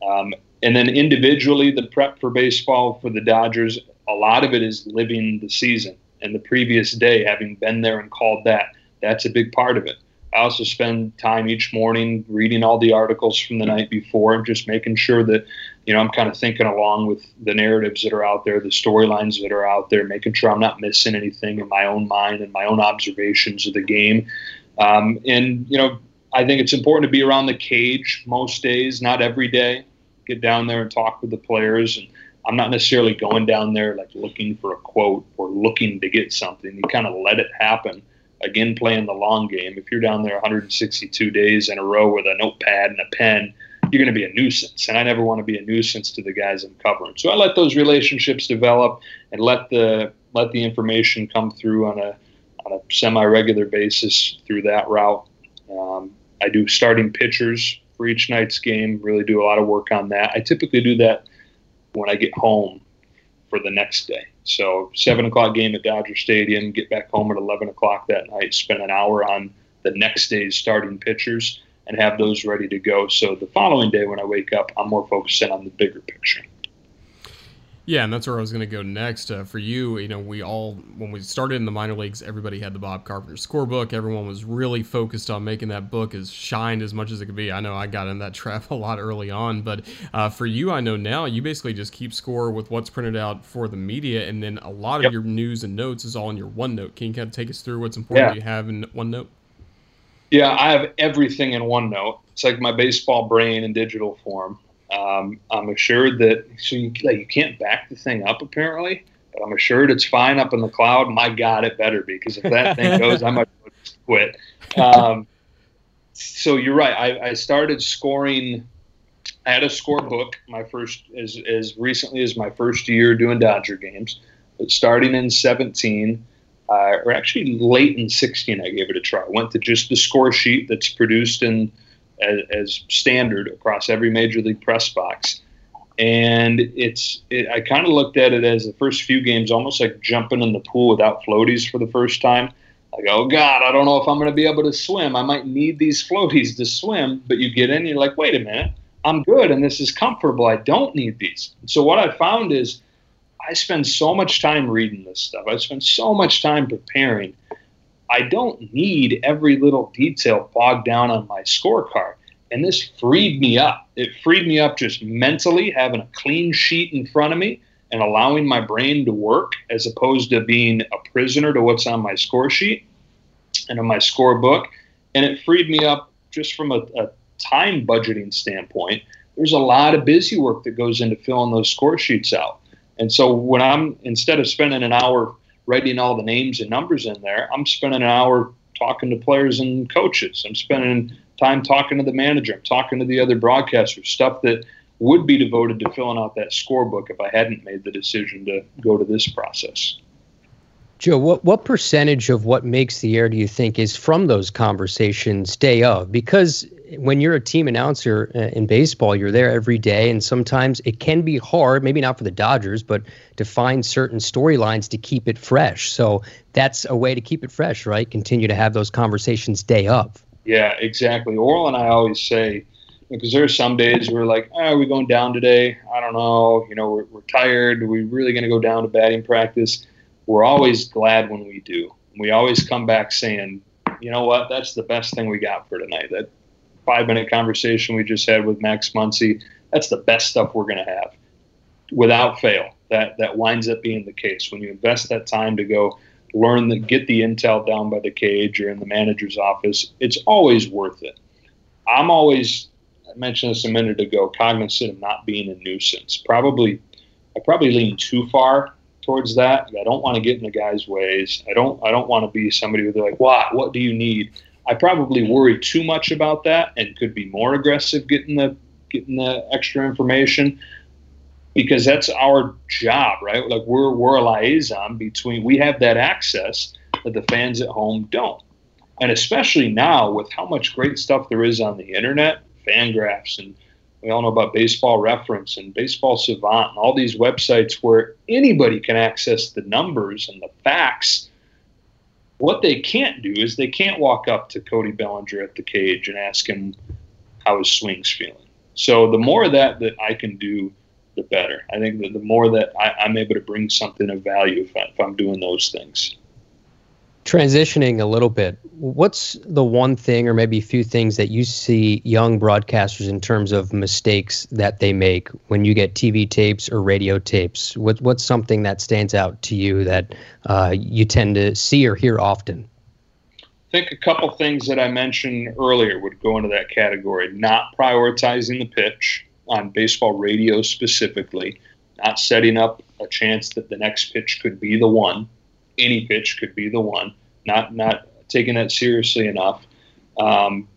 Um, and then individually, the prep for baseball for the Dodgers, a lot of it is living the season and the previous day, having been there and called that, that's a big part of it. I also spend time each morning reading all the articles from the night before and just making sure that, you know, I'm kind of thinking along with the narratives that are out there, the storylines that are out there, making sure I'm not missing anything in my own mind and my own observations of the game. Um, and, you know, I think it's important to be around the cage most days, not every day. Get down there and talk with the players. And I'm not necessarily going down there like looking for a quote or looking to get something. You kind of let it happen again playing the long game. If you're down there 162 days in a row with a notepad and a pen, you're going to be a nuisance. And I never want to be a nuisance to the guys I'm covering. So I let those relationships develop and let the let the information come through on a on a semi-regular basis through that route. Um, I do starting pitchers for each night's game. Really do a lot of work on that. I typically do that when I get home for the next day. So seven o'clock game at Dodger Stadium, get back home at eleven o'clock that night, spend an hour on the next day's starting pitchers, and have those ready to go. So the following day when I wake up, I'm more focused in on the bigger picture. Yeah, and that's where I was going to go next. Uh, for you, you know, we all, when we started in the minor leagues, everybody had the Bob Carpenter scorebook. Everyone was really focused on making that book as shined as much as it could be. I know I got in that trap a lot early on, but uh, for you, I know now you basically just keep score with what's printed out for the media, and then a lot of yep. your news and notes is all in your OneNote. Can you kind of take us through what's important yeah. you have in OneNote? Yeah, I have everything in OneNote. It's like my baseball brain in digital form. Um, I'm assured that so you, like, you can't back the thing up apparently, but I'm assured it's fine up in the cloud. My God, it better be because if that thing goes, I might quit. Um, so you're right. I, I, started scoring. I had a score book my first as as recently as my first year doing Dodger games, but starting in 17. Uh, or actually late in 16, I gave it a try. Went to just the score sheet that's produced in as, as standard across every major league press box. And it's it, I kind of looked at it as the first few games almost like jumping in the pool without floaties for the first time. Like, oh God, I don't know if I'm going to be able to swim. I might need these floaties to swim. But you get in, you're like, wait a minute, I'm good and this is comfortable. I don't need these. So what I found is I spend so much time reading this stuff. I spend so much time preparing I don't need every little detail bogged down on my scorecard. And this freed me up. It freed me up just mentally, having a clean sheet in front of me and allowing my brain to work as opposed to being a prisoner to what's on my score sheet and on my scorebook. And it freed me up just from a, a time budgeting standpoint. There's a lot of busy work that goes into filling those score sheets out. And so when I'm instead of spending an hour writing all the names and numbers in there. I'm spending an hour talking to players and coaches. I'm spending time talking to the manager. I'm talking to the other broadcasters, stuff that would be devoted to filling out that scorebook if I hadn't made the decision to go to this process. Joe, what, what percentage of what makes the air do you think is from those conversations day of? Because when you're a team announcer uh, in baseball, you're there every day, and sometimes it can be hard, maybe not for the Dodgers, but to find certain storylines to keep it fresh. So that's a way to keep it fresh, right? Continue to have those conversations day of. Yeah, exactly. Orel and I always say, because there are some days we're like, oh, are we going down today? I don't know. You know, we're, we're tired. Are we really going to go down to batting practice? We're always glad when we do. We always come back saying, you know what, that's the best thing we got for tonight. That five minute conversation we just had with Max Muncy, that's the best stuff we're going to have without fail. That, that winds up being the case. When you invest that time to go learn the, get the intel down by the cage or in the manager's office, it's always worth it. I'm always, I mentioned this a minute ago, cognizant of not being a nuisance. Probably, I probably lean too far towards that. I don't want to get in the guy's ways. I don't, I don't want to be somebody who's like, what, what do you need? I probably mm-hmm. worry too much about that and could be more aggressive getting the getting the extra information because that's our job, right? Like we're we're a liaison between we have that access that the fans at home don't. And especially now with how much great stuff there is on the internet, fan graphs and we all know about baseball reference and baseball savant and all these websites where anybody can access the numbers and the facts what they can't do is they can't walk up to Cody Bellinger at the cage and ask him how his swing's feeling. So the more of that that I can do, the better. I think that the more that I, am able to bring something of value if, I, if I'm doing those things. Transitioning a little bit, what's the one thing or maybe a few things that you see young broadcasters in terms of mistakes that they make when you get TV tapes or radio tapes? What, what's something that stands out to you that uh, you tend to see or hear often? I think a couple things that I mentioned earlier would go into that category. Not prioritizing the pitch on baseball radio specifically, not setting up a chance that the next pitch could be the one any pitch could be the one. Not not taking that seriously enough. Um,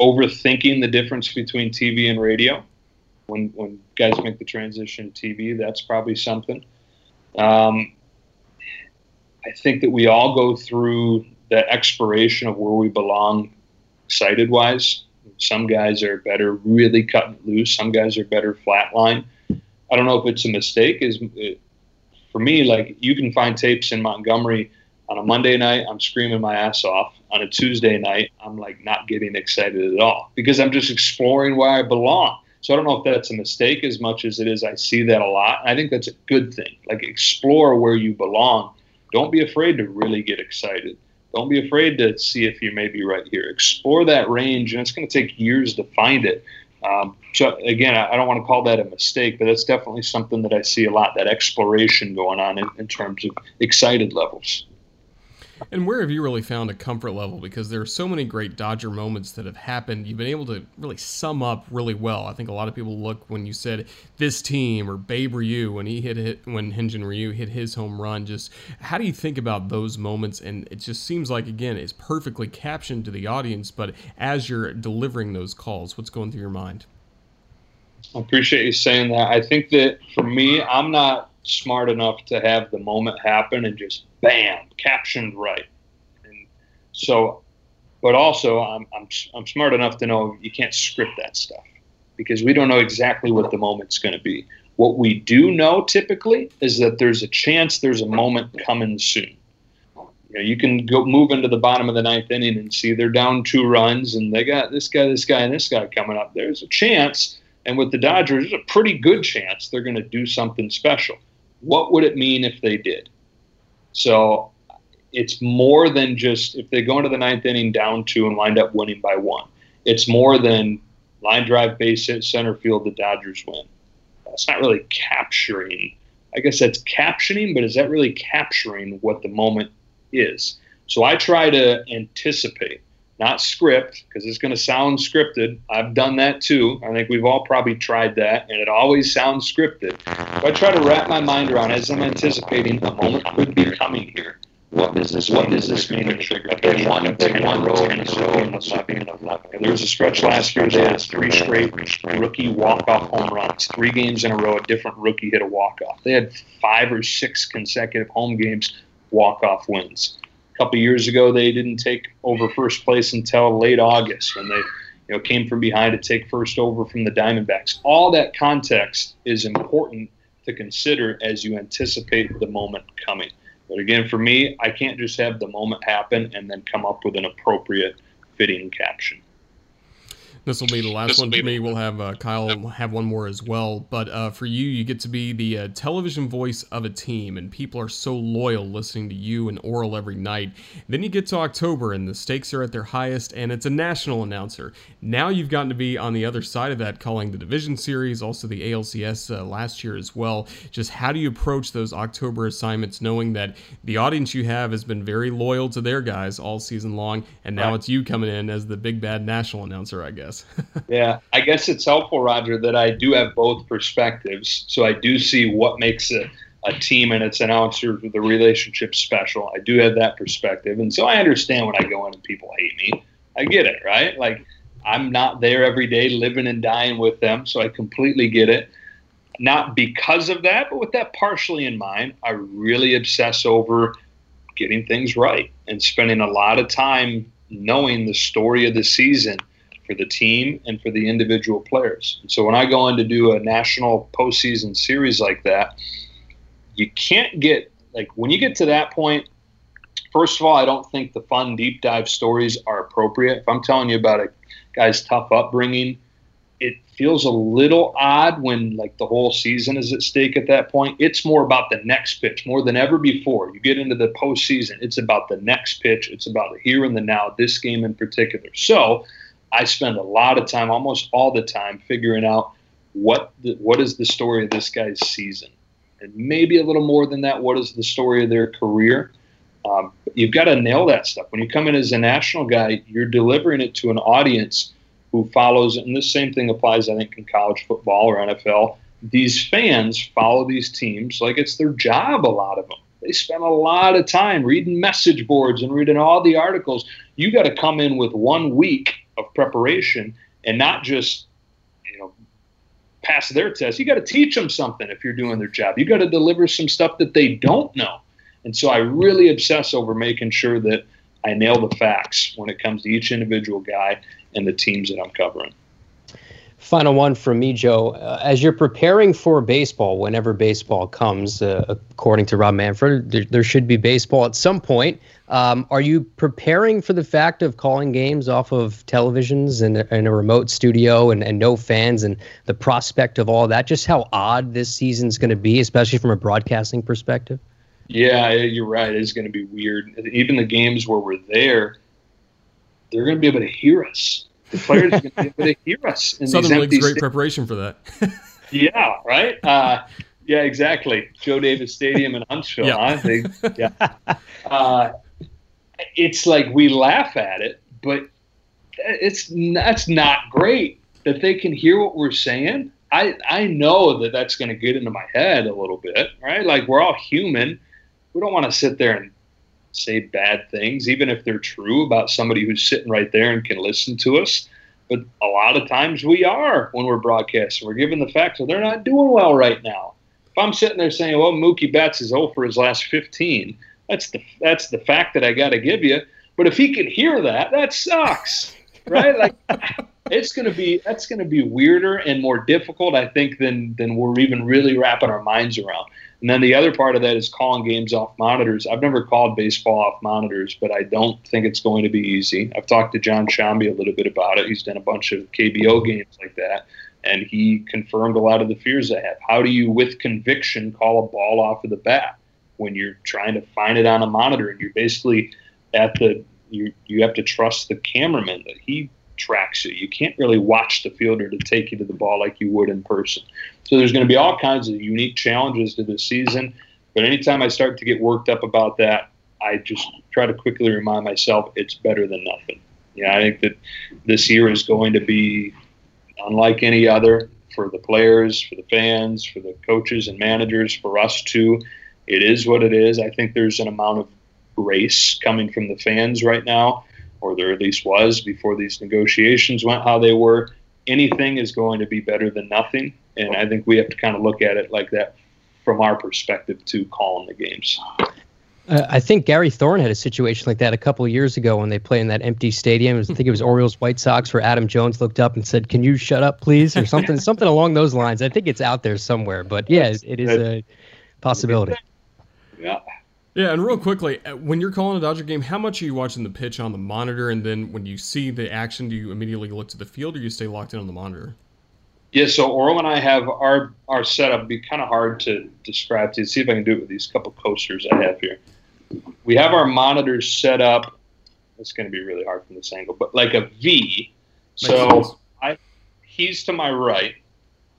overthinking the difference between TV and radio. When when guys make the transition to TV, that's probably something. Um, I think that we all go through the exploration of where we belong, excited wise. Some guys are better really cutting loose. Some guys are better flatline. I don't know if it's a mistake. Is for me, like you can find tapes in Montgomery on a Monday night, I'm screaming my ass off. On a Tuesday night, I'm like not getting excited at all because I'm just exploring where I belong. So I don't know if that's a mistake as much as it is I see that a lot. I think that's a good thing. Like explore where you belong. Don't be afraid to really get excited. Don't be afraid to see if you may be right here. Explore that range, and it's going to take years to find it. Um, so again, I don't want to call that a mistake, but that's definitely something that I see a lot. That exploration going on in, in terms of excited levels. And where have you really found a comfort level? Because there are so many great Dodger moments that have happened. You've been able to really sum up really well. I think a lot of people look when you said this team or Babe Ryu when he hit it when Hyun-Jin Ryu hit his home run. Just how do you think about those moments? And it just seems like again it's perfectly captioned to the audience. But as you're delivering those calls, what's going through your mind? I appreciate you saying that. I think that for me, I'm not smart enough to have the moment happen and just bam, captioned right. And so, but also I'm, I'm, I'm smart enough to know you can't script that stuff because we don't know exactly what the moment's going to be. What we do know typically is that there's a chance there's a moment coming soon. You, know, you can go move into the bottom of the ninth inning and see they're down two runs and they got this guy, this guy, and this guy coming up. There's a chance, and with the Dodgers, there's a pretty good chance they're going to do something special. What would it mean if they did? So it's more than just if they go into the ninth inning down two and wind up winning by one. It's more than line drive base hit center field, the Dodgers win. That's not really capturing. I guess that's captioning, but is that really capturing what the moment is? So I try to anticipate, not script, because it's going to sound scripted. I've done that too. I think we've all probably tried that, and it always sounds scripted. I try to wrap my mind around as I'm anticipating a moment could be coming here. What does this what does this mean? If they won row row, and. There was a stretch last year they had three straight rookie walk-off home runs. Three games in a row, a different rookie hit a walk-off. They had five or six consecutive home games walk-off wins. A couple years ago, they didn't take over first place until late August when they you know came from behind to take first over from the Diamondbacks. All that context is important to consider as you anticipate the moment coming. But again, for me, I can't just have the moment happen and then come up with an appropriate fitting caption. This will be the last one for me. We'll have uh, Kyle have one more as well. But uh, for you, you get to be the uh, television voice of a team, and people are so loyal listening to you and Orel every night. Then you get to October, and the stakes are at their highest, and it's a national announcer. Now you've gotten to be on the other side of that, calling the division series, also the ALCS uh, last year as well. Just how do you approach those October assignments, knowing that the audience you have has been very loyal to their guys all season long, and now right. it's you coming in as the big bad national announcer, I guess. yeah, I guess it's helpful, Roger, that I do have both perspectives. So I do see what makes a, a team and its announcer the relationship special. I do have that perspective. And so I understand when I go in and people hate me. I get it, right? Like, I'm not there every day living and dying with them. So I completely get it. Not because of that, but with that partially in mind, I really obsess over getting things right and spending a lot of time knowing the story of the season for the team and for the individual players. So when I go in to do a national postseason series like that, you can't get like when you get to that point. First of all, I don't think the fun deep dive stories are appropriate. If I'm telling you about a guy's tough upbringing, it feels a little odd when like the whole season is at stake at that point. It's more about the next pitch more than ever before. You get into the postseason, it's about the next pitch. It's about the here and the now, this game in particular. So I spend a lot of time, almost all the time, figuring out what the, what is the story of this guy's season, and maybe a little more than that. What is the story of their career? Um, you've got to nail that stuff. When you come in as a national guy, you're delivering it to an audience who follows, and the same thing applies, I think, in college football or NFL. These fans follow these teams like it's their job, a lot of them. They spend a lot of time reading message boards and reading all the articles. You got to come in with one week of preparation and not just, you know, pass their test. You got to teach them something if you're doing their job. You got to deliver some stuff that they don't know. And so I really obsess over making sure that I nail the facts when it comes to each individual guy and the teams that I'm covering. Final one from me, Joe. Uh, as you're preparing for baseball, whenever baseball comes, uh, according to Rob Manfred, there, there, should be baseball at some point. Um, are you preparing for the fact of calling games off of televisions and in a remote studio and, and no fans and the prospect of all that? Just how odd this season's going to be, especially from a broadcasting perspective? Yeah, you're right. It's going to be weird. Even the games where we're there, they're going to be able to hear us. The players are going to be able to hear us. In Southern League's great preparation for that. yeah, right. Uh, yeah, exactly. Joe Davis Stadium in Huntsville. Yeah. Huh? They, yeah. Uh, it's like we laugh at it, but it's that's not great that they can hear what we're saying. I I know that that's going to get into my head a little bit, right? Like we're all human we don't want to sit there and say bad things, even if they're true about somebody who's sitting right there and can listen to us. But a lot of times we are when we're broadcasting. We're given the facts that they're not doing well right now. If I'm sitting there saying, "Well, Mookie Betts is over his last 15," that's the that's the fact that I got to give you. But if he can hear that, that sucks, right? Like it's going to be that's going to be weirder and more difficult, I think, than than we're even really wrapping our minds around. And then the other part of that is calling games off monitors. I've never called baseball off monitors, but I don't think it's going to be easy. I've talked to John Sciambi a little bit about it. He's done a bunch of KBO games like that, and he confirmed a lot of the fears I have. How do you, with conviction, call a ball off of the bat when you're trying to find it on a monitor and you're basically at the you you have to trust the cameraman that he tracks you. You can't really watch the fielder to take you to the ball like you would in person. So there's going to be all kinds of unique challenges to this season. But anytime I start to get worked up about that, I just try to quickly remind myself it's better than nothing. Yeah, I think that this year is going to be unlike any other for the players, for the fans, for the coaches and managers, for us too. It is what it is. I think there's an amount of grace coming from the fans right now or there at least was before these negotiations went how they were. Anything is going to be better than nothing, and I think we have to kind of look at it like that from our perspective to call calling the games. Uh, I think Gary Thorne had a situation like that a couple of years ago when they played in that empty stadium. I think it was Orioles White Sox, where Adam Jones looked up and said, "Can you shut up, please?" or something, something along those lines. I think it's out there somewhere, but yeah, it, it is a possibility. Yeah, yeah, and real quickly, uh, when you're calling a Dodger game, how much are you watching the pitch on the monitor, and then when you see the action, do you immediately look to the field, or you stay locked in on the monitor? Yeah, so Orel and I have our our setup. Be kind of hard to describe to you. See if I can do it with these couple coasters I have here. We have our monitors set up. It's going to be really hard from this angle, but like a V. So I, he's to my right,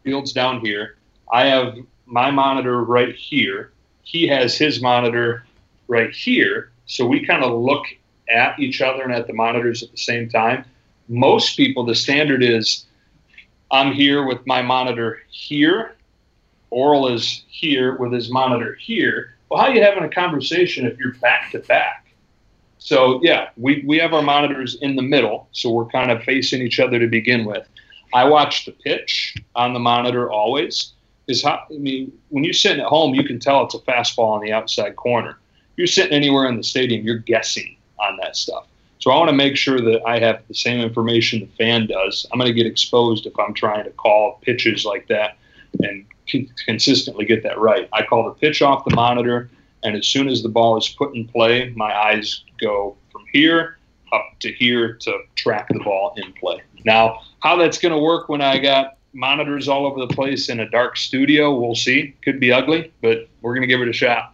Fields down here. I have my monitor right here he has his monitor right here. So we kind of look at each other and at the monitors at the same time. Most people, the standard is I'm here with my monitor here. Orel is here with his monitor here. Well, how are you having a conversation if you're back to back? So, yeah, we, we have our monitors in the middle, so we're kind of facing each other to begin with. I watch the pitch on the monitor always is how, I mean, when you're sitting at home, you can tell it's a fastball on the outside corner. You're sitting anywhere in the stadium, you're guessing on that stuff. So I want to make sure that I have the same information the fan does. I'm going to get exposed if I'm trying to call pitches like that and consistently get that right. I call the pitch off the monitor, and as soon as the ball is put in play, my eyes go from here up to here to track the ball in play. Now, how that's going to work when I got monitors all over the place in a dark studio, we'll see. Could be ugly, but we're going to give it a shot.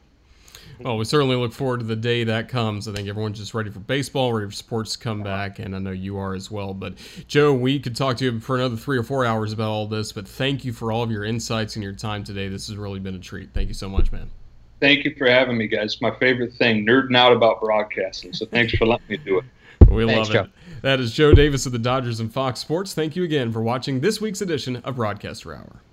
Well, we certainly look forward to the day that comes. I think everyone's just ready for baseball, ready for sports to come back, and I know you are as well. But Joe, we could talk to you for another three or four hours about all this, but thank you for all of your insights and your time today. This has really been a treat. Thank you so much, man. Thank you for having me, guys. My favorite thing, nerding out about broadcasting. So thanks for letting me do it. We Thanks, love it. Joe. That is Joe Davis of the Dodgers and Fox Sports. Thank you again for watching this week's edition of Broadcaster Hour.